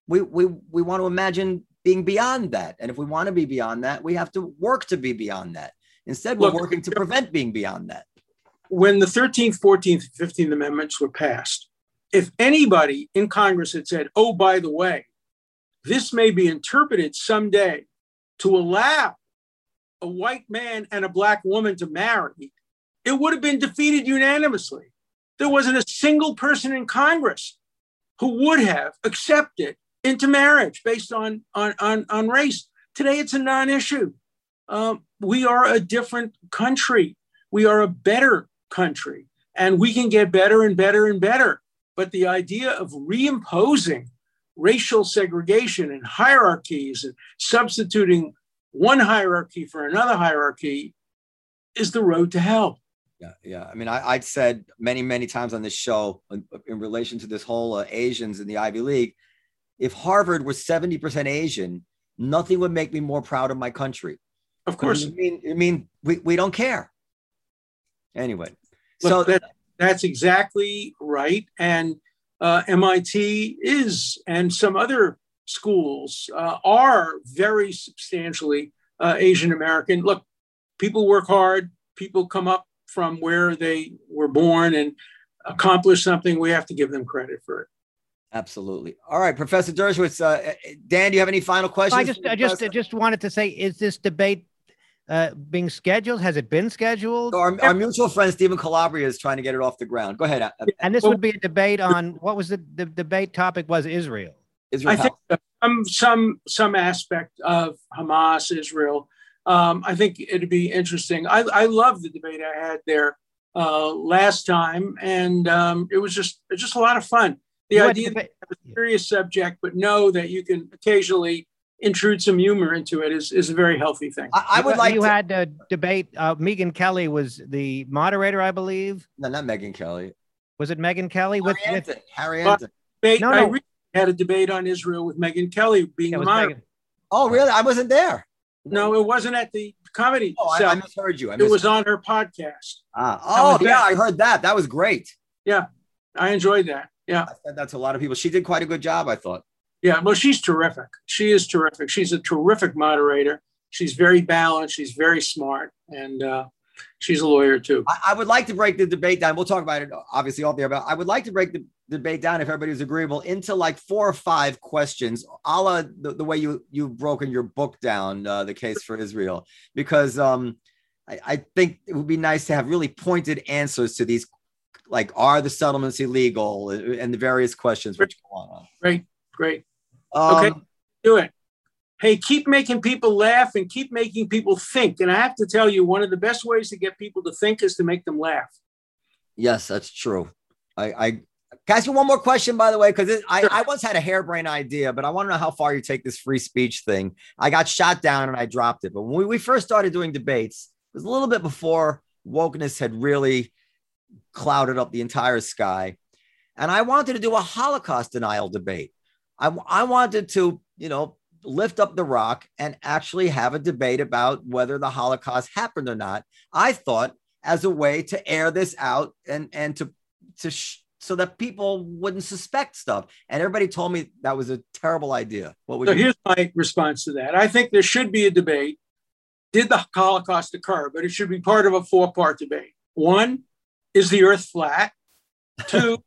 We we we want to imagine being beyond that. And if we want to be beyond that, we have to work to be beyond that. Instead, we're Look, working to prevent being beyond that. When the 13th, 14th, 15th amendments were passed, if anybody in Congress had said, "Oh, by the way, this may be interpreted someday to allow a white man and a black woman to marry, it would have been defeated unanimously. There wasn't a single person in Congress who would have accepted into marriage based on, on, on, on race. Today, it's a non issue. Um, we are a different country. We are a better country, and we can get better and better and better. But the idea of reimposing racial segregation and hierarchies and substituting one hierarchy for another hierarchy is the road to hell. Yeah, yeah. I mean, I, would said many, many times on this show in, in relation to this whole uh, Asians in the Ivy League, if Harvard was 70% Asian, nothing would make me more proud of my country. Of course. I mean, I mean we, we don't care. Anyway, Look, so that, that's exactly right. And uh, MIT is, and some other schools uh, are very substantially uh, Asian American. Look, people work hard, people come up from where they were born and accomplish something. We have to give them credit for it. Absolutely. All right, Professor Dershowitz. Uh, Dan, do you have any final questions? I just, I just, I just wanted to say, is this debate uh, being scheduled? Has it been scheduled? Our, our, mutual friend Stephen Calabria is trying to get it off the ground. Go ahead. And this would be a debate on what was the, the debate topic was Israel. Israel. I think some some some aspect of Hamas, Israel. Um, I think it'd be interesting. I, I love the debate I had there uh, last time, and um, it was just just a lot of fun. The you idea that a serious subject, but know that you can occasionally intrude some humor into it is, is a very healthy thing. I, I would like you to... had a debate. Uh, Megyn Kelly was the moderator, I believe. No, not Megyn Kelly. Was it Megyn Kelly Harry with, Anton. with Harry Anton? Debate, no, no. I had a debate on Israel with Megyn Kelly being yeah, moderator. Oh, really? I wasn't there. No, it wasn't at the comedy. Oh, I, I, misheard you. I misheard. It was on her podcast. Ah. Oh, yeah, I heard that. That was great. Yeah, I enjoyed that. Yeah, I said that to a lot of people. She did quite a good job, I thought. Yeah, well, she's terrific. She is terrific. She's a terrific moderator. She's very balanced. She's very smart, and uh, she's a lawyer too. I, I, would like to break the debate down. We'll talk about it obviously off there, but I would like to break the debate down if everybody's agreeable into like four or five questions, a la the, the way you you've broken your book down, uh, the case for Israel, because um, I, I think it would be nice to have really pointed answers to these like are the settlements illegal and the various questions which go on. Great, great. Um, okay, do it. Hey, keep making people laugh and keep making people think. And I have to tell you, one of the best ways to get people to think is to make them laugh. Yes, that's true. I, I Can I ask you one more question, by the way? Because I, I once had a harebrained idea, but I want to know how far you take this free speech thing. I got shot down and I dropped it. But when we, we first started doing debates, it was a little bit before wokeness had really clouded up the entire sky. And I wanted to do a Holocaust denial debate. I, I wanted to, you know, lift up the rock and actually have a debate about whether the Holocaust happened or not. I thought as a way to air this out and and to to sh- so that people wouldn't suspect stuff. And everybody told me that was a terrible idea. What would So here's my response to that. I think there should be a debate. Did the Holocaust occur? But it should be part of a four part debate. One, is the earth flat? Two,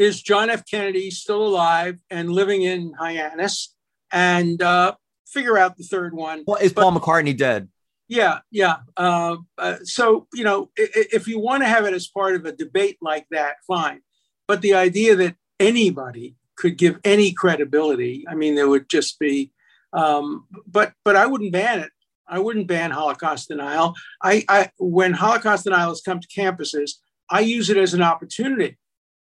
is John F. Kennedy still alive and living in Hyannis? And uh, figure out the third one. Well, is Paul McCartney dead? Yeah, yeah. Uh, uh, so, you know, i- i- if you want to have it as part of a debate like that, fine. But the idea that anybody could give any credibility, I mean, there would just be, um, but but I wouldn't ban it. I wouldn't ban Holocaust denial. I, I when Holocaust denialists come to campuses, I use it as an opportunity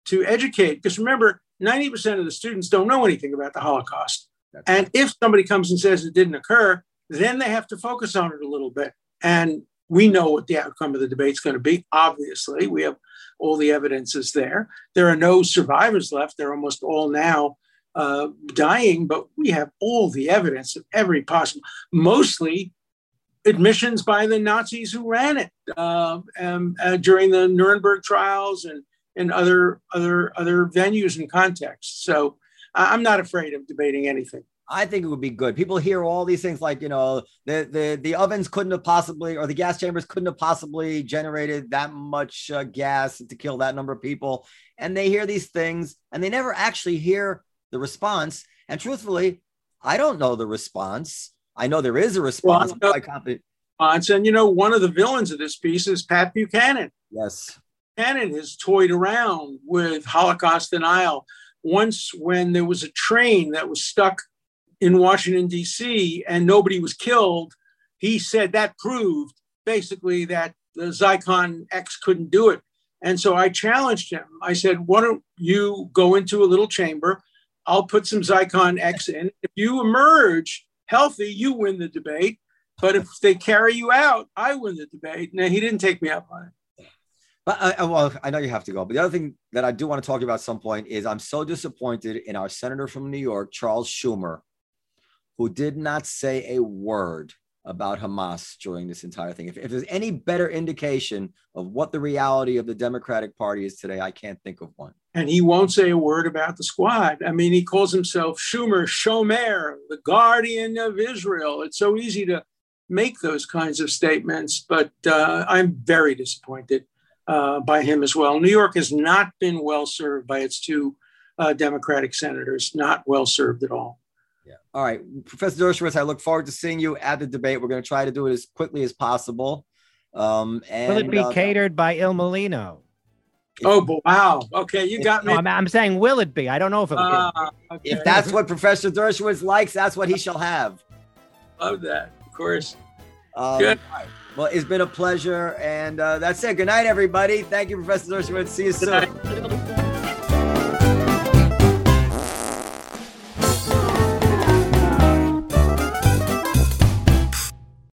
to educate. Because remember, 90% of the students don't know anything about the Holocaust. That's And if somebody comes and says it didn't occur, then they have to focus on it a little bit. And we know what the outcome of the debate is going to be. Obviously, we have all the evidence is there. There are no survivors left. They're almost all now uh, dying, but we have all the evidence of every possible, mostly admissions by the Nazis who ran it uh, um, uh, during the Nuremberg trials and and other other other venues and contexts. So I'm not afraid of debating anything. I think it would be good. People hear all these things like, you know, the the the ovens couldn't have possibly, or the gas chambers couldn't have possibly generated that much uh, gas to kill that number of people, and they hear these things and they never actually hear the response. And truthfully, I don't know the response. I know there is a response. Well, confident. response. And you know, one of the villains of this piece is Pat Buchanan. Yes. Buchanan has toyed around with Holocaust denial. Once, when there was a train that was stuck in Washington, D.C., and nobody was killed, he said that proved basically that the Zyklon X couldn't do it. And so I challenged him. I said, Why don't you go into a little chamber? I'll put some Zyklon X in. If you emerge healthy, you win the debate. But if they carry you out, I win the debate. Now, he didn't take me up on it. But uh, uh, well, I know you have to go. But the other thing that I do want to talk about at some point is I'm so disappointed in our senator from New York, Charles Schumer, who did not say a word about Hamas during this entire thing. If, if there's any better indication of what the reality of the Democratic Party is today, I can't think of one. and he won't say a word about the squad. I mean, he calls himself Schumer, Shomer, the guardian of Israel. It's so easy to make those kinds of statements, but uh, I'm very disappointed uh, by him as well. New York has not been well served by its two uh, Democratic senators, not well served at all. Yeah. All right, Professor Dershowitz, I look forward to seeing you at the debate. We're going to try to do it as quickly as possible. Um, and Will it be uh, catered by Il Mulino? Oh, but wow. Okay, you got No, me. I'm, I'm saying, will it be? I don't know if it will. Ah, okay. If that's what Professor Dershowitz likes, that's what he shall have. Love that, of course. Um, Good. Well, it's been a pleasure. And uh, that's it. Good night, everybody. Thank you, Professor Dershowitz. See you soon.